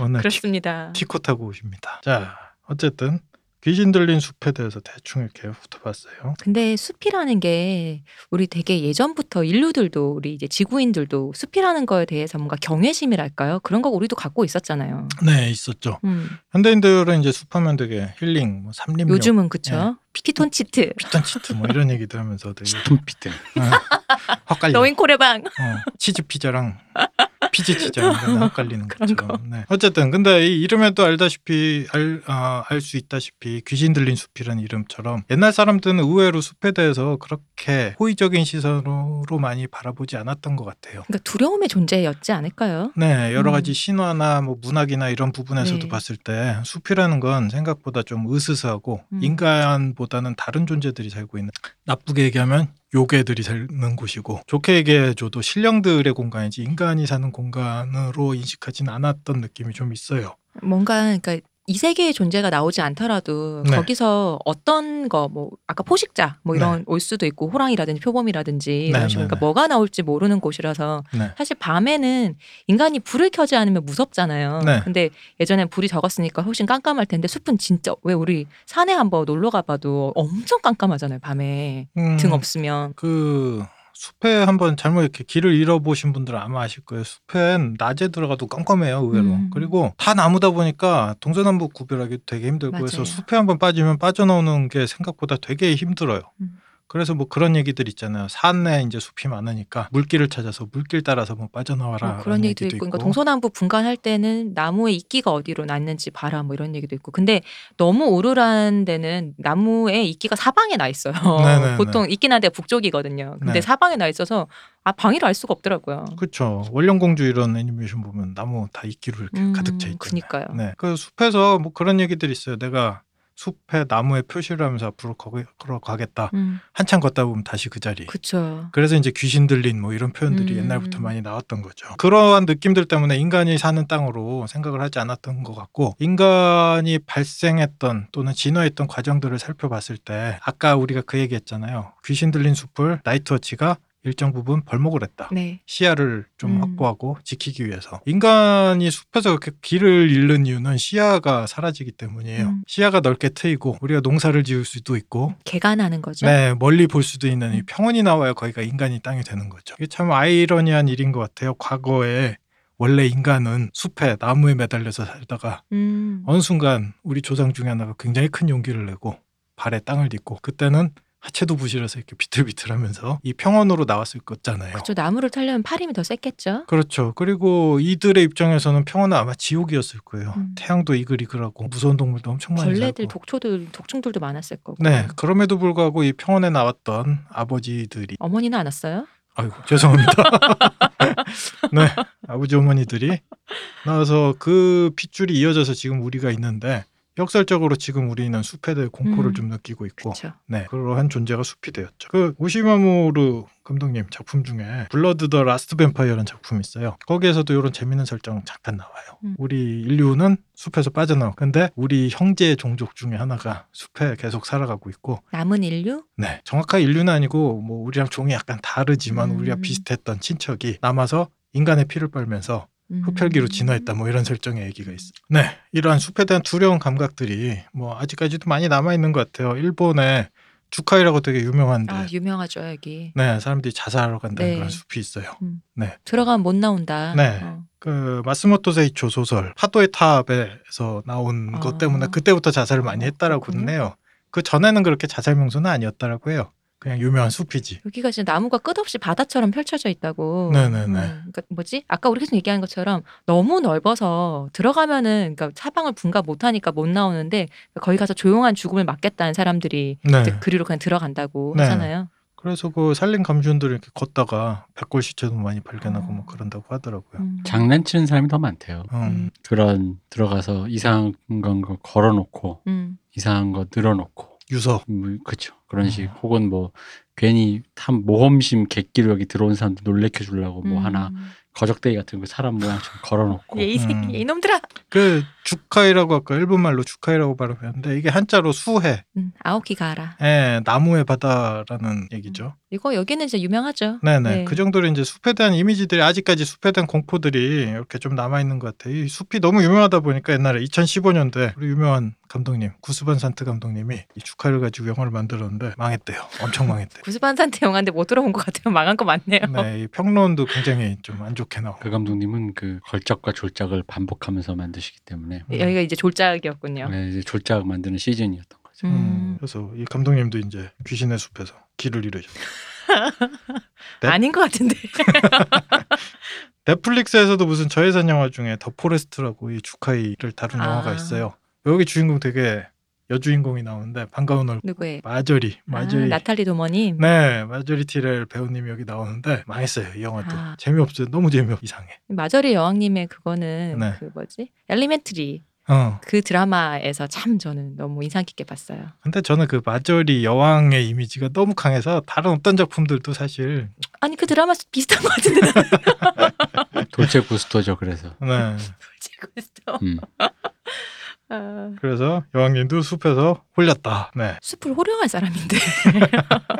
오늘 티, 그렇습니다. 티코 타고 오십니다. 자, 어쨌든 귀신 들린 숲에 대해서 대충 이렇게 훑어봤어요. 근데 숲이라는 게 우리 되게 예전부터 인류들도 우리 이제 지구인들도 숲이라는 거에 대해서 뭔가 경외심이랄까요? 그런 거 우리도 갖고 있었잖아요. 네, 있었죠. 음. 현대인들은 이제 숲하면 되게 힐링, 뭐 삼림욕, 요즘은 그쵸? 네. 피톤치드, 피톤치드 뭐 이런 얘기들 하면서 되게 스톤피트. 어, 헛갈려. 너인 코레방. 어, 치즈 피자랑 피지 치자 이런 헛갈리는 그런 것처럼. 네. 어쨌든 근데 이 이름에도 알다시피 알수 있다시피 귀신 들린 숲이라는 이름처럼 옛날 사람들은 의외로 숲에 대해서 그렇게 호의적인 시선으로 많이 바라보지 않았던 것 같아요. 그러니까 두려움의 존재였지 않을까요? 네, 여러 음. 가지 신화나 뭐 문학이나 이런 부분에서도 네. 봤을 때 숲이라는 건 생각보다 좀 으스스하고 음. 인간 보다는 다른 존재들이 살고 있는 나쁘게 얘기하면 요괴들이 사는 곳이고 좋게 얘기해줘도 신령들의 공간이지 인간이 사는 공간으로 인식하지는 않았던 느낌이 좀 있어요. 뭔가 그러니까 이 세계의 존재가 나오지 않더라도 네. 거기서 어떤 거 뭐 아까 포식자 뭐 이런 올 수도 있고 호랑이라든지 표범이라든지 이런 네, 식으로 네, 그러니까 네. 뭐가 나올지 모르는 곳이라서 네. 사실 밤에는 인간이 불을 켜지 않으면 무섭잖아요. 네. 근데 예전엔 불이 적었으니까 훨씬 깜깜할 텐데 숲은 진짜 왜 우리 산에 한번 놀러 가봐도 엄청 깜깜하잖아요. 밤에 음, 등 없으면 그 숲에 한번 잘못 이렇게 길을 잃어보신 분들은 아마 아실 거예요. 숲엔 낮에 들어가도 깜깜해요, 의외로. 음. 그리고 다 나무다 보니까 동서남북 구별하기도 되게 힘들고 맞아요. 해서 숲에 한번 빠지면 빠져나오는 게 생각보다 되게 힘들어요. 음. 그래서 뭐 그런 얘기들 있잖아요. 산에 이제 숲이 많으니까 물길을 찾아서 물길 따라서 뭐 빠져나와라. 뭐 그런 얘기도 있고, 그러니까 동서남북 분간할 때는 나무의 이끼가 어디로 났는지 봐라 뭐 이런 얘기도 있고. 근데 너무 오르란 데는 나무에 이끼가 사방에 나 있어요. 네네네. 보통 이끼 난 데가 북쪽이거든요. 근데 네. 사방에 나 있어서 아 방위를 알 수가 없더라고요. 그렇죠. 원령공주 이런 애니메이션 보면 나무 다 이끼로 이렇게 음, 가득 차 있잖아요. 그니까요. 네. 그 숲에서 뭐 그런 얘기들이 있어요. 내가 숲에 나무에 표시를 하면서 앞으로 거기 걸어 가겠다. 음, 한참 걷다 보면 다시 그 자리. 그쵸. 그래서 이제 귀신 들린 뭐 이런 표현들이 음. 옛날부터 많이 나왔던 거죠. 그러한 느낌들 때문에 인간이 사는 땅으로 생각을 하지 않았던 것 같고 인간이 발생했던 또는 진화했던 과정들을 살펴봤을 때 아까 우리가 그 얘기했잖아요. 귀신 들린 숲을 나이트워치가 일정 부분 벌목을 했다. 네. 시야를 좀 음. 확보하고 지키기 위해서 인간이 숲에서 그렇게 길을 잃는 이유는 시야가 사라지기 때문이에요. 음. 시야가 넓게 트이고 우리가 농사를 지을 수도 있고 개간하는 거죠. 네 멀리 볼 수도 있는 이 음. 평원이 나와야 거기가 인간이 땅이 되는 거죠. 이게 참 아이러니한 일인 것 같아요. 과거에 원래 인간은 숲에 나무에 매달려서 살다가 음. 어느 순간 우리 조상 중에 하나가 굉장히 큰 용기를 내고 발에 땅을 딛고 그때는 하체도 부실해서 이렇게 비틀비틀하면서 이 평원으로 나왔을 거잖아요. 그쵸. 나무를 타려면 팔 힘이 더 셌겠죠. 그렇죠. 그리고 이들의 입장에서는 평원은 아마 지옥이었을 거예요. 음. 태양도 이글이글하고 무서운 동물도 엄청 많이 벌레들, 살고. 독초들, 독충들도 많았을 거고. 네, 그럼에도 불구하고 이 평원에 나왔던 아버지들이 어머니는 안 왔어요? 아이고 죄송합니다. 네, 아버지 어머니들이 나와서 그 핏줄이 이어져서 지금 우리가 있는데 역설적으로 지금 우리는 숲에 대해 공포를 음. 좀 느끼고 있고 그렇죠. 네, 그러한 존재가 숲이 되었죠. 그 오시이 마모루 감독님 작품 중에 Blood the Last Vampire라는 작품이 있어요. 거기에서도 이런 재밌는 설정 잠깐 나와요. 음. 우리 인류는 숲에서 빠져나와. 근데 우리 형제 종족 중에 하나가 숲에 계속 살아가고 있고 남은 인류? 네, 정확하게 인류는 아니고 뭐 우리랑 종이 약간 다르지만 음. 우리가 비슷했던 친척이 남아서 인간의 피를 빨면서 음. 흡혈귀로 진화했다 뭐 이런 설정의 얘기가 있어. 네, 이러한 숲에 대한 두려운 감각들이 뭐 아직까지도 많이 남아 있는 것 같아요. 일본에 주카이라고 되게 유명한데, 아 유명하죠 여기. 네 사람들이 자살하러 간다는 네. 그런 숲이 있어요. 들어가면 못 나온다. 네. 어. 그 마쓰모토 세이초 소설 파도의 탑에서 나온 아. 것 때문에 그때부터 자살을 많이 했다라고 그렇군요. 그러네요. 그 전에는 그렇게 자살 명소는 아니었다라고 해요. 그냥 유명한 숲이지. 여기가 지금 나무가 끝없이 바다처럼 펼쳐져 있다고. 네네네. 음, 그러니까 뭐지? 아까 우리 계속 얘기한 것처럼 너무 넓어서 들어가면은 그러니까 사방을 분가 못하니까 못 나오는데 거기 가서 조용한 죽음을 맞겠다는 사람들이 네. 이제 그리로 그냥 들어간다고 네. 하잖아요. 그래서 그 살린 감시원들이 이렇게 걷다가 백골 시체도 많이 발견하고 어. 뭐 그런다고 하더라고요. 음. 장난치는 사람이 더 많대요. 음. 그런 들어가서 이상한 거 걸어놓고 음. 이상한 거 늘어놓고 유서. 뭐, 그쵸 그런 음. 식 혹은 뭐 괜히 탐 모험심 객기로 여기 들어온 사람들 놀래켜 주려고 뭐 음. 하나 거적대기 같은 거 사람 모양처럼 걸어놓고 얘이 새끼 음. 이놈들아. 그 주카이라고 아까 일본 말로 주카이라고 발음했는데 이게 한자로 수해, 음, 아오키 가라. 예, 나무의 바다라는 얘기죠. 이거 여기는 진짜 유명하죠. 네네. 네. 그 정도로 이제 숲에 대한 이미지들이 아직까지 숲에 대한 공포들이 이렇게 좀 남아 있는 것 같아요. 이 숲이 너무 유명하다 보니까 옛날에 2015년도에 우리 유명한 감독님 구스반 산트 감독님이 이 축하를 가지고 영화를 만들었는데 망했대요. 엄청 망했대. 구스반 산트 영화인데 못 들어본 것 같아요. 망한 거 많네요. 네, 이 평론도 굉장히 좀 안 좋게 나오고. 그 감독님은 그 걸작과 졸작을 반복하면서 만드시기 때문에 여기가 이제 졸작이었군요. 네, 이제 졸작 만드는 시즌이었던 거죠. 음, 음. 그래서 이 감독님도 이제 귀신의 숲에서 길을 잃으셨죠. 네? 아닌 것 같은데. 넷플릭스에서도 무슨 저예산 영화 중에 The Forest라고 이 주카이를 다룬 아. 영화가 있어요. 여기 주인공 되게 여주인공이 나오는데 반가운 얼굴 누구의? 마저리 아, 마저리 나탈리 도머님. 네 마저리 티렐 배우님이 여기 나오는데 망했어요 이 영화도 아. 재미없어요 너무 재미없 이상해 마저리 여왕님의 그거는 네. 그 뭐지? 엘리멘트리 어 그 드라마에서 참 저는 너무 인상 깊게 봤어요. 근데 저는 그 마저리 여왕의 이미지가 너무 강해서 다른 어떤 작품들도 사실 아니 그 드라마 비슷한 것 같은데 돌체 구스토죠. 그래서 네 지금 있어. 음. 아, 그래서 여왕님도 숲에서 홀렸다 네 숲을 호령할 사람인데.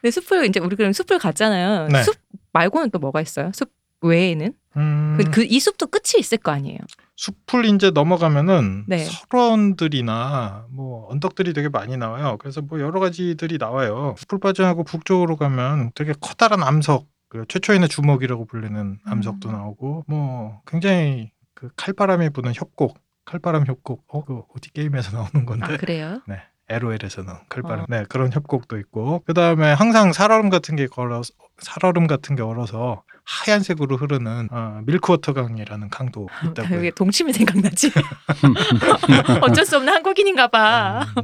근데 숲을 이제 우리 그럼 숲을 갔잖아요. 네. 숲 말고는 또 뭐가 있어요? 숲 외에는 음, 그이 숲도 끝이 있을 거 아니에요. 숲을 이제 넘어가면은 네. 설원들이나 뭐 언덕들이 되게 많이 나와요. 그래서 뭐 여러 가지들이 나와요. 숲을 빠져나고 북쪽으로 가면 되게 커다란 암석, 그 최초인의 주먹이라고 불리는 암석도 음. 나오고 뭐 굉장히 그 칼바람이 부는 협곡, 칼바람 협곡, 어, 그 어디 게임에서 나오는 건데. 아 그래요? 네. LOL에서는 칼바람. 어. 네, 그런 협곡도 있고. 그다음에 항상 살얼음 같은 게 걸어서 살얼음 같은 게 얼어서 하얀색으로 흐르는 어, 밀크워터 강이라는 강도 있다고요. 왜 동치미 생각나지? 어쩔 수 없는 한국인인가 봐. 음,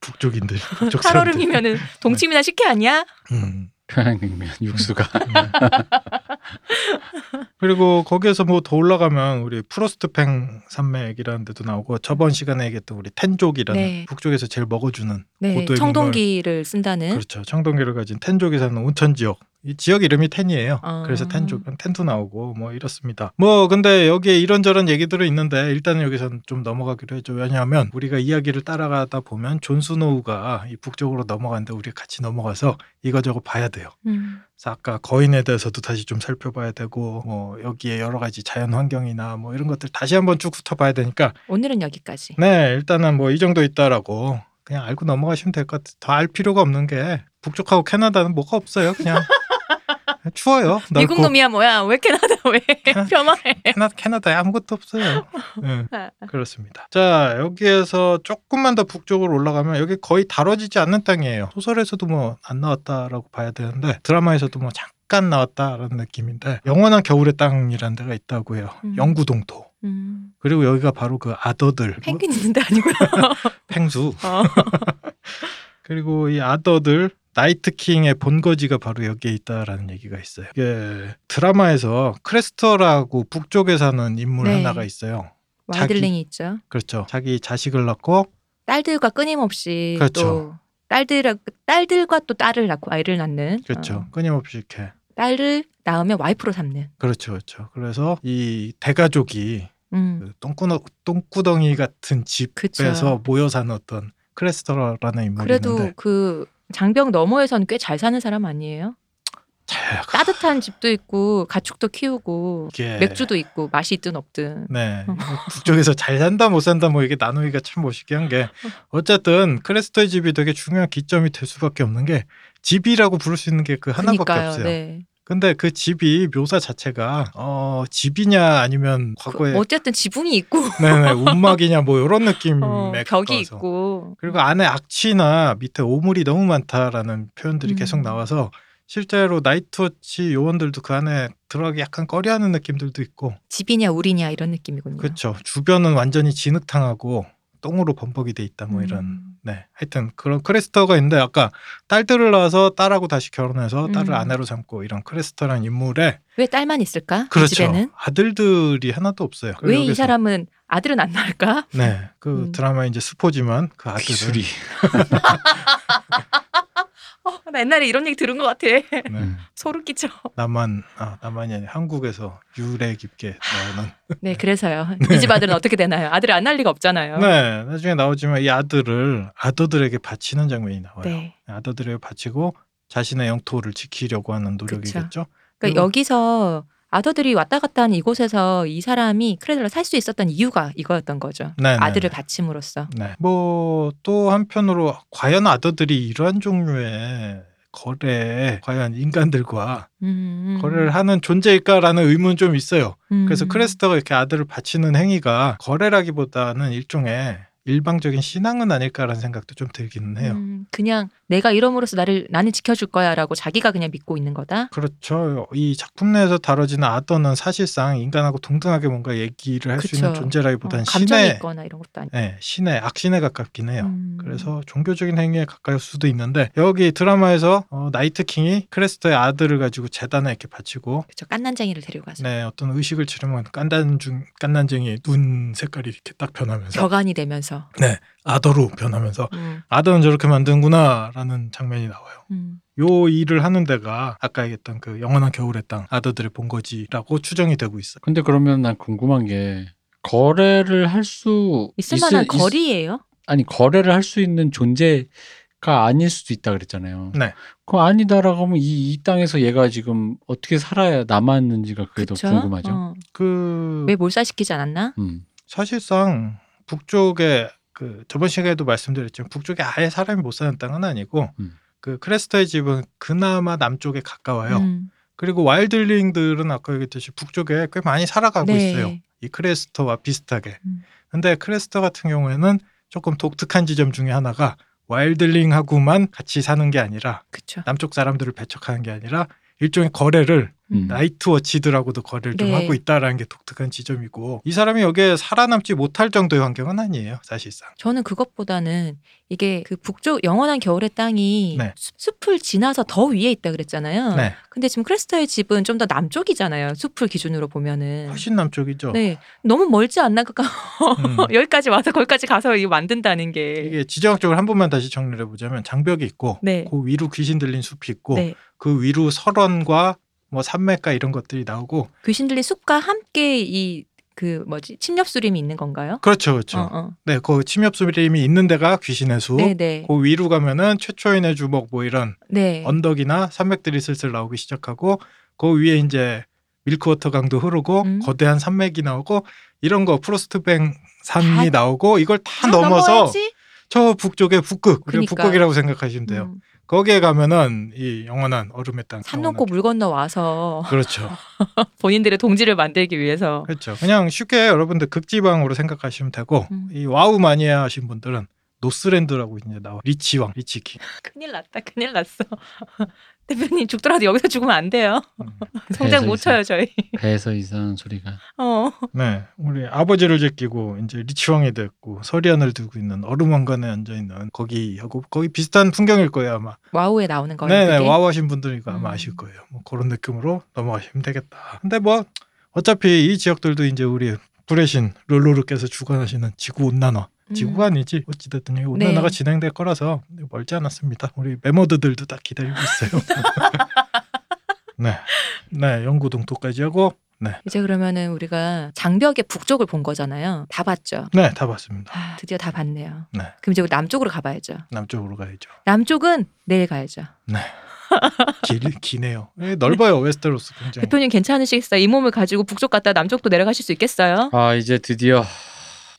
북쪽인들. 북쪽. 살얼음이면은 동치미나 식혜 아니야? 음. 평양냉면 육수가 음. 그리고 거기에서 뭐 더 올라가면 우리 프로스트팽 산맥이라는 데도 나오고 저번 시간에 얘기했던 우리 텐족이라는 네. 북쪽에서 제일 먹어주는 네, 고도의 청동기를 쓴다는. 그렇죠. 청동기를 가진 텐족이 사는 온천 지역. 이 지역 이름이 텐이에요. 아. 그래서 텐족, 텐도 나오고 뭐 이렇습니다. 뭐 근데 여기에 이런저런 얘기들은 있는데 일단은 여기서는 좀 넘어가기로 했죠. 왜냐하면 우리가 이야기를 따라가다 보면 존 스노우가 이 북쪽으로 넘어가는데 우리 같이 넘어가서 이거저거 봐야 돼요. 음. 그래서 아까 거인에 대해서도 다시 좀 살펴봐야 되고 뭐 여기에 여러 가지 자연 환경이나 뭐 이런 것들 다시 한번 쭉 훑어봐야 되니까 오늘은 여기까지. 네 일단은 뭐 이 정도 있다라고 그냥 알고 넘어가시면 될 것 같아요. 더 알 필요가 없는 게 북쪽하고 캐나다는 뭐가 없어요. 그냥 추워요. 넓고. 미국 놈이야 뭐야? 왜 캐나다 왜 폄하해? 캐나, 캐나다에 아무것도 없어요. 네, 그렇습니다. 자 여기에서 조금만 더 북쪽으로 올라가면 여기 거의 다뤄지지 않는 땅이에요. 소설에서도 뭐 안 나왔다라고 봐야 되는데 드라마에서도 뭐 잠깐 나왔다라는 느낌인데 영원한 겨울의 땅이라는 데가 있다고 해요. 음. 영구동토. 음. 그리고 여기가 바로 그 아더들 펭귄 있는데 아니고요. 펭수 어. 그리고 이 아더들 Night King의 본거지가 바로 여기에 있다라는 얘기가 있어요. 이게 드라마에서 크레스터라고 북쪽에 사는 인물 네. 하나가 있어요. wildling이 있죠. 그렇죠. 자기 자식을 낳고 딸들과 끊임없이 그렇죠. 또 딸들 딸들과 또 딸을 낳고 아이를 낳는. 그렇죠. 어, 끊임없이 이렇게 딸을 낳으면 와이프로 삼는. 그렇죠, 그렇죠. 그래서 이 대가족이 음. 그 똥구덩, 똥구덩이 같은 집에서 그쵸. 모여 사는 어떤 크레스터라는 인물이 그래도 있는데 그 장벽 너머에선 꽤 잘 사는 사람 아니에요? 잘 따뜻한 집도 있고 가축도 키우고 이게 맥주도 있고 맛이 있든 없든. 네. 이거 북쪽에서 잘 산다 못 산다 뭐 이게 나누기가 참 멋있게 한게 어쨌든 크레스터의 집이 되게 중요한 기점이 될 수밖에 없는 게 집이라고 부를 수 있는 게 그 하나밖에 그러니까요. 없어요. 네. 근데 그 집이 묘사 자체가 어 집이냐 아니면 그, 과거에 어쨌든 지붕이 있고 네네 움막이냐 뭐 이런 느낌에 어, 벽이 가까워서. 있고. 그리고 안에 악취나 밑에 오물이 너무 많다라는 표현들이 음. 계속 나와서 실제로 Night Watch 요원들도 그 안에 들어가기 약간 꺼려하는 느낌들도 있고 집이냐 우리냐 이런 느낌이군요. 그렇죠 주변은 완전히 진흙탕하고 똥으로 범벅이 돼 있다 뭐 이런 음. 네 하여튼 그런 크레스터가 있는데 아까 딸들을 낳아서 딸하고 다시 결혼해서 딸을 음. 아내로 삼고 이런 크레스터라는 인물에 왜 딸만 있을까? 그 그렇죠 집에는 아들들이 하나도 없어요 왜 이 사람은 아들은 안 낳을까? 네그 음. 드라마 이제 스포지만 그 아들을 기술이 어, 나 옛날에 이런 얘기 들은 것 같아. 네. 음. 소름 끼쳐. 남한 아 남한이 아니라 한국에서 유래 깊게 나오는 네, 그래서요. 이집 아들은 어떻게 되나요? 아들을 안 낳을 리가 없잖아요. 네 나중에 나오지만 이 아들을 아더들에게 바치는 장면이 나와요 네. 아더들에게 바치고 자신의 영토를 지키려고 하는 노력이겠죠. 그러니까 그리고- 여기서 아더들이 왔다 갔다 하는 이곳에서 이 사람이 크레들을 살수 있었던 이유가 이거였던 거죠. 네, 네, 아들을 네. 바침으로써. 네. 뭐또 한편으로 과연 아더들이 이러한 종류의 거래에 과연 인간들과 음, 거래를 하는 존재일까라는 의문 좀 있어요. 음. 그래서 크레스터가 이렇게 아들을 바치는 행위가 거래라기보다는 일종의 일방적인 신앙은 아닐까라는 생각도 좀 들기는 해요. 음, 그냥 내가 이름으로써 나를 나는 지켜줄 거야라고 자기가 그냥 믿고 있는 거다. 그렇죠. 이 작품 내에서 다뤄지는 아더는 사실상 인간하고 동등하게 뭔가 얘기를 할 수. 있는 어, 존재라기보다는 감정이 신의, 있거나 이런 것도 아니고. 네, 신의 악신에 가깝긴 해요. 음. 그래서 종교적인 행위에 가까울 수도 있는데 여기 드라마에서 어, 나이트 킹이 크레스터의 아들을 가지고 재단에 이렇게 바치고 그쵸 깐난쟁이를 데려가서 네 어떤 의식을 치르면 깐단 중 깐난쟁이 눈 색깔이 이렇게 딱 변하면서 격안이 되면서. 네 아더로 변하면서 음, 아더는 저렇게 만드는구나라는 장면이 나와요. 음. 요 일을 하는 데가 아까 얘기했던 그 영원한 겨울의 땅 아더들의 본거지라고 추정이 되고 있어요. 근데 그러면 난 궁금한 게 거래를 할 수 있을 만한 거리예요. 아니 거래를 할 수 있는 존재 가 아닐 수도 있다 그랬잖아요. 네. 그거 아니다라고 하면 이, 이 땅에서 얘가 지금 어떻게 살아야 남았는지가 그게 그쵸? 더 궁금하죠. 어. 그 왜 몰살시키지 않았나? 음. 사실상 북쪽에 그 저번 시간에도 말씀드렸지만 북쪽에 아예 사람이 못 사는 땅은 아니고 음. 그 크레스터의 집은 그나마 남쪽에 가까워요. 음. 그리고 wildling들은 아까 얘기했듯이 북쪽에 꽤 많이 살아가고 네. 있어요. 이 크레스터와 비슷하게. 음. 근데 크레스터 같은 경우에는 조금 독특한 지점 중에 하나가 wildling하고만 같이 사는 게 아니라 그쵸. 남쪽 사람들을 배척하는 게 아니라 일종의 거래를 음. 나이트워치들하고도 거래를 좀 네. 하고 있다라는 게 독특한 지점이고 이 사람이 여기에 살아남지 못할 정도의 환경은 아니에요 사실상 저는 그것보다는 이게 그 북쪽 영원한 겨울의 땅이 네. 숲- 숲을 지나서 더 위에 있다 그랬잖아요. 네 근데 지금 크레스터의 집은 좀 더 남쪽이잖아요. 숲을 기준으로 보면은. 훨씬 남쪽이죠 네. 너무 멀지 않나? 그까 음. 여기까지 와서 거기까지 가서 이거 만든다는 게. 이게 지정학적으로 한 번만 다시 정리를 해보자면 장벽이 있고 네. 그 위로 귀신 들린 숲이 있고 네. 그 위로 설원과 뭐 산맥가 이런 것들이 나오고 귀신 들린 숲과 함께 이 그 뭐지 침엽 수림이 있는 건가요? 그렇죠 그렇죠 어, 어. 네 그 침엽 수림이 있는 데가 귀신의 숲 네, 네. 그 위로 가면은 최초인의 주먹 뭐 이런 네. 언덕이나 산맥들이 슬슬 나오기 시작하고 그 위에 이제 밀크워터 강도 흐르고 음. 거대한 산맥이 나오고 이런 거 프로스트뱅 산이 다- 나오고 이걸 다 아, 넘어서 넘어야지? 저 북쪽의 북극 그니까. 북극이라고 생각하시면 돼요. 음. 거기에 가면은 이 영원한 얼음의 땅. 산 넘고 물 건너 와서 그렇죠. 본인들의 동지를 만들기 위해서 그렇죠. 그냥 쉽게 여러분들 극지방으로 생각하시면 되고 음. 이 와우 마니아 하신 분들은 노스렌드라고 이제 나와 리치왕 Lich King. 큰일 났다. 큰일 났어. 대표님 죽더라도 여기서 죽으면 안 돼요. 음. 송장 못 쳐요 저희. 배에서 이상한 소리가 어. 네, 우리 아버지를 제끼고 이제 리치왕이 됐고 서리한을 두고 있는 얼음 왕관에 앉아 있는 거기하고 거기 비슷한 풍경일 거예요 아마. 와우에 나오는 거예요. 네네 그게? 와우 하신 분들이니까 아마 음. 아실 거예요. 뭐 그런 느낌으로 넘어가시면 되겠다. 근데 뭐 어차피 이 지역들도 이제 우리 불의 신 를로르께서 주관하시는 지구 온난화 음. 지구가 아니지 어찌됐든 이 온난화가 네. 진행될 거라서 멀지 않았습니다. 우리 매머드들도 딱 기다리고 있어요. 네, 네 영구 동토까지 하고 네, 이제 그러면은 우리가 장벽의 북쪽을 본 거잖아요. 다 봤죠. 네 다 봤습니다. 아, 드디어 다 봤네요. 네. 그럼 이제 우리 남쪽으로 가봐야죠. 남쪽으로 가야죠. 남쪽은 내일 가야죠. 길 기네요. 예, 넓어요 웨스테로스 굉장히. 대표님 괜찮으시겠어요? 이 몸을 가지고 북쪽 갔다 남쪽도 내려가실 수 있겠어요? 아 이제 드디어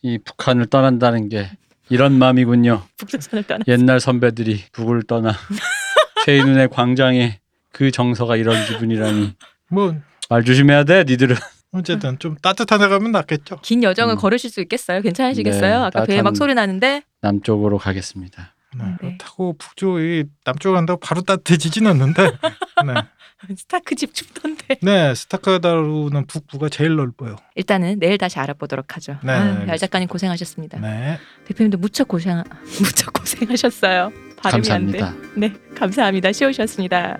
이 북한을 떠난다는 게 이런 마음이군요. 북쪽선을 떠나. 옛날 선배들이 북을 떠나 최인훈의 광장에 그 정서가 이런 기분이라니 뭐 말 조심해야 돼 니들은 어쨌든 좀 따뜻한 데 가면 낫겠죠. 긴 여정을 음. 걸으실 수 있겠어요? 괜찮으시겠어요? 네, 아까 배에 막 소리 나는데 남쪽으로 가겠습니다. 네, 네. 그렇다고 북쪽이 남쪽 간다고 바로 따뜻해지진 않는데. 네. 스타크 집 춥던데. 네, 스타카다루는 북부가 제일 넓어요. 일단은 내일 다시 알아보도록 하죠. 네, 아유, 알겠습니다. 얄 작가님 고생하셨습니다. 네. 대표님도 무척 고생 무척 고생하셨어요. 감사합니다. 네, 감사합니다. 쉬우셨습니다.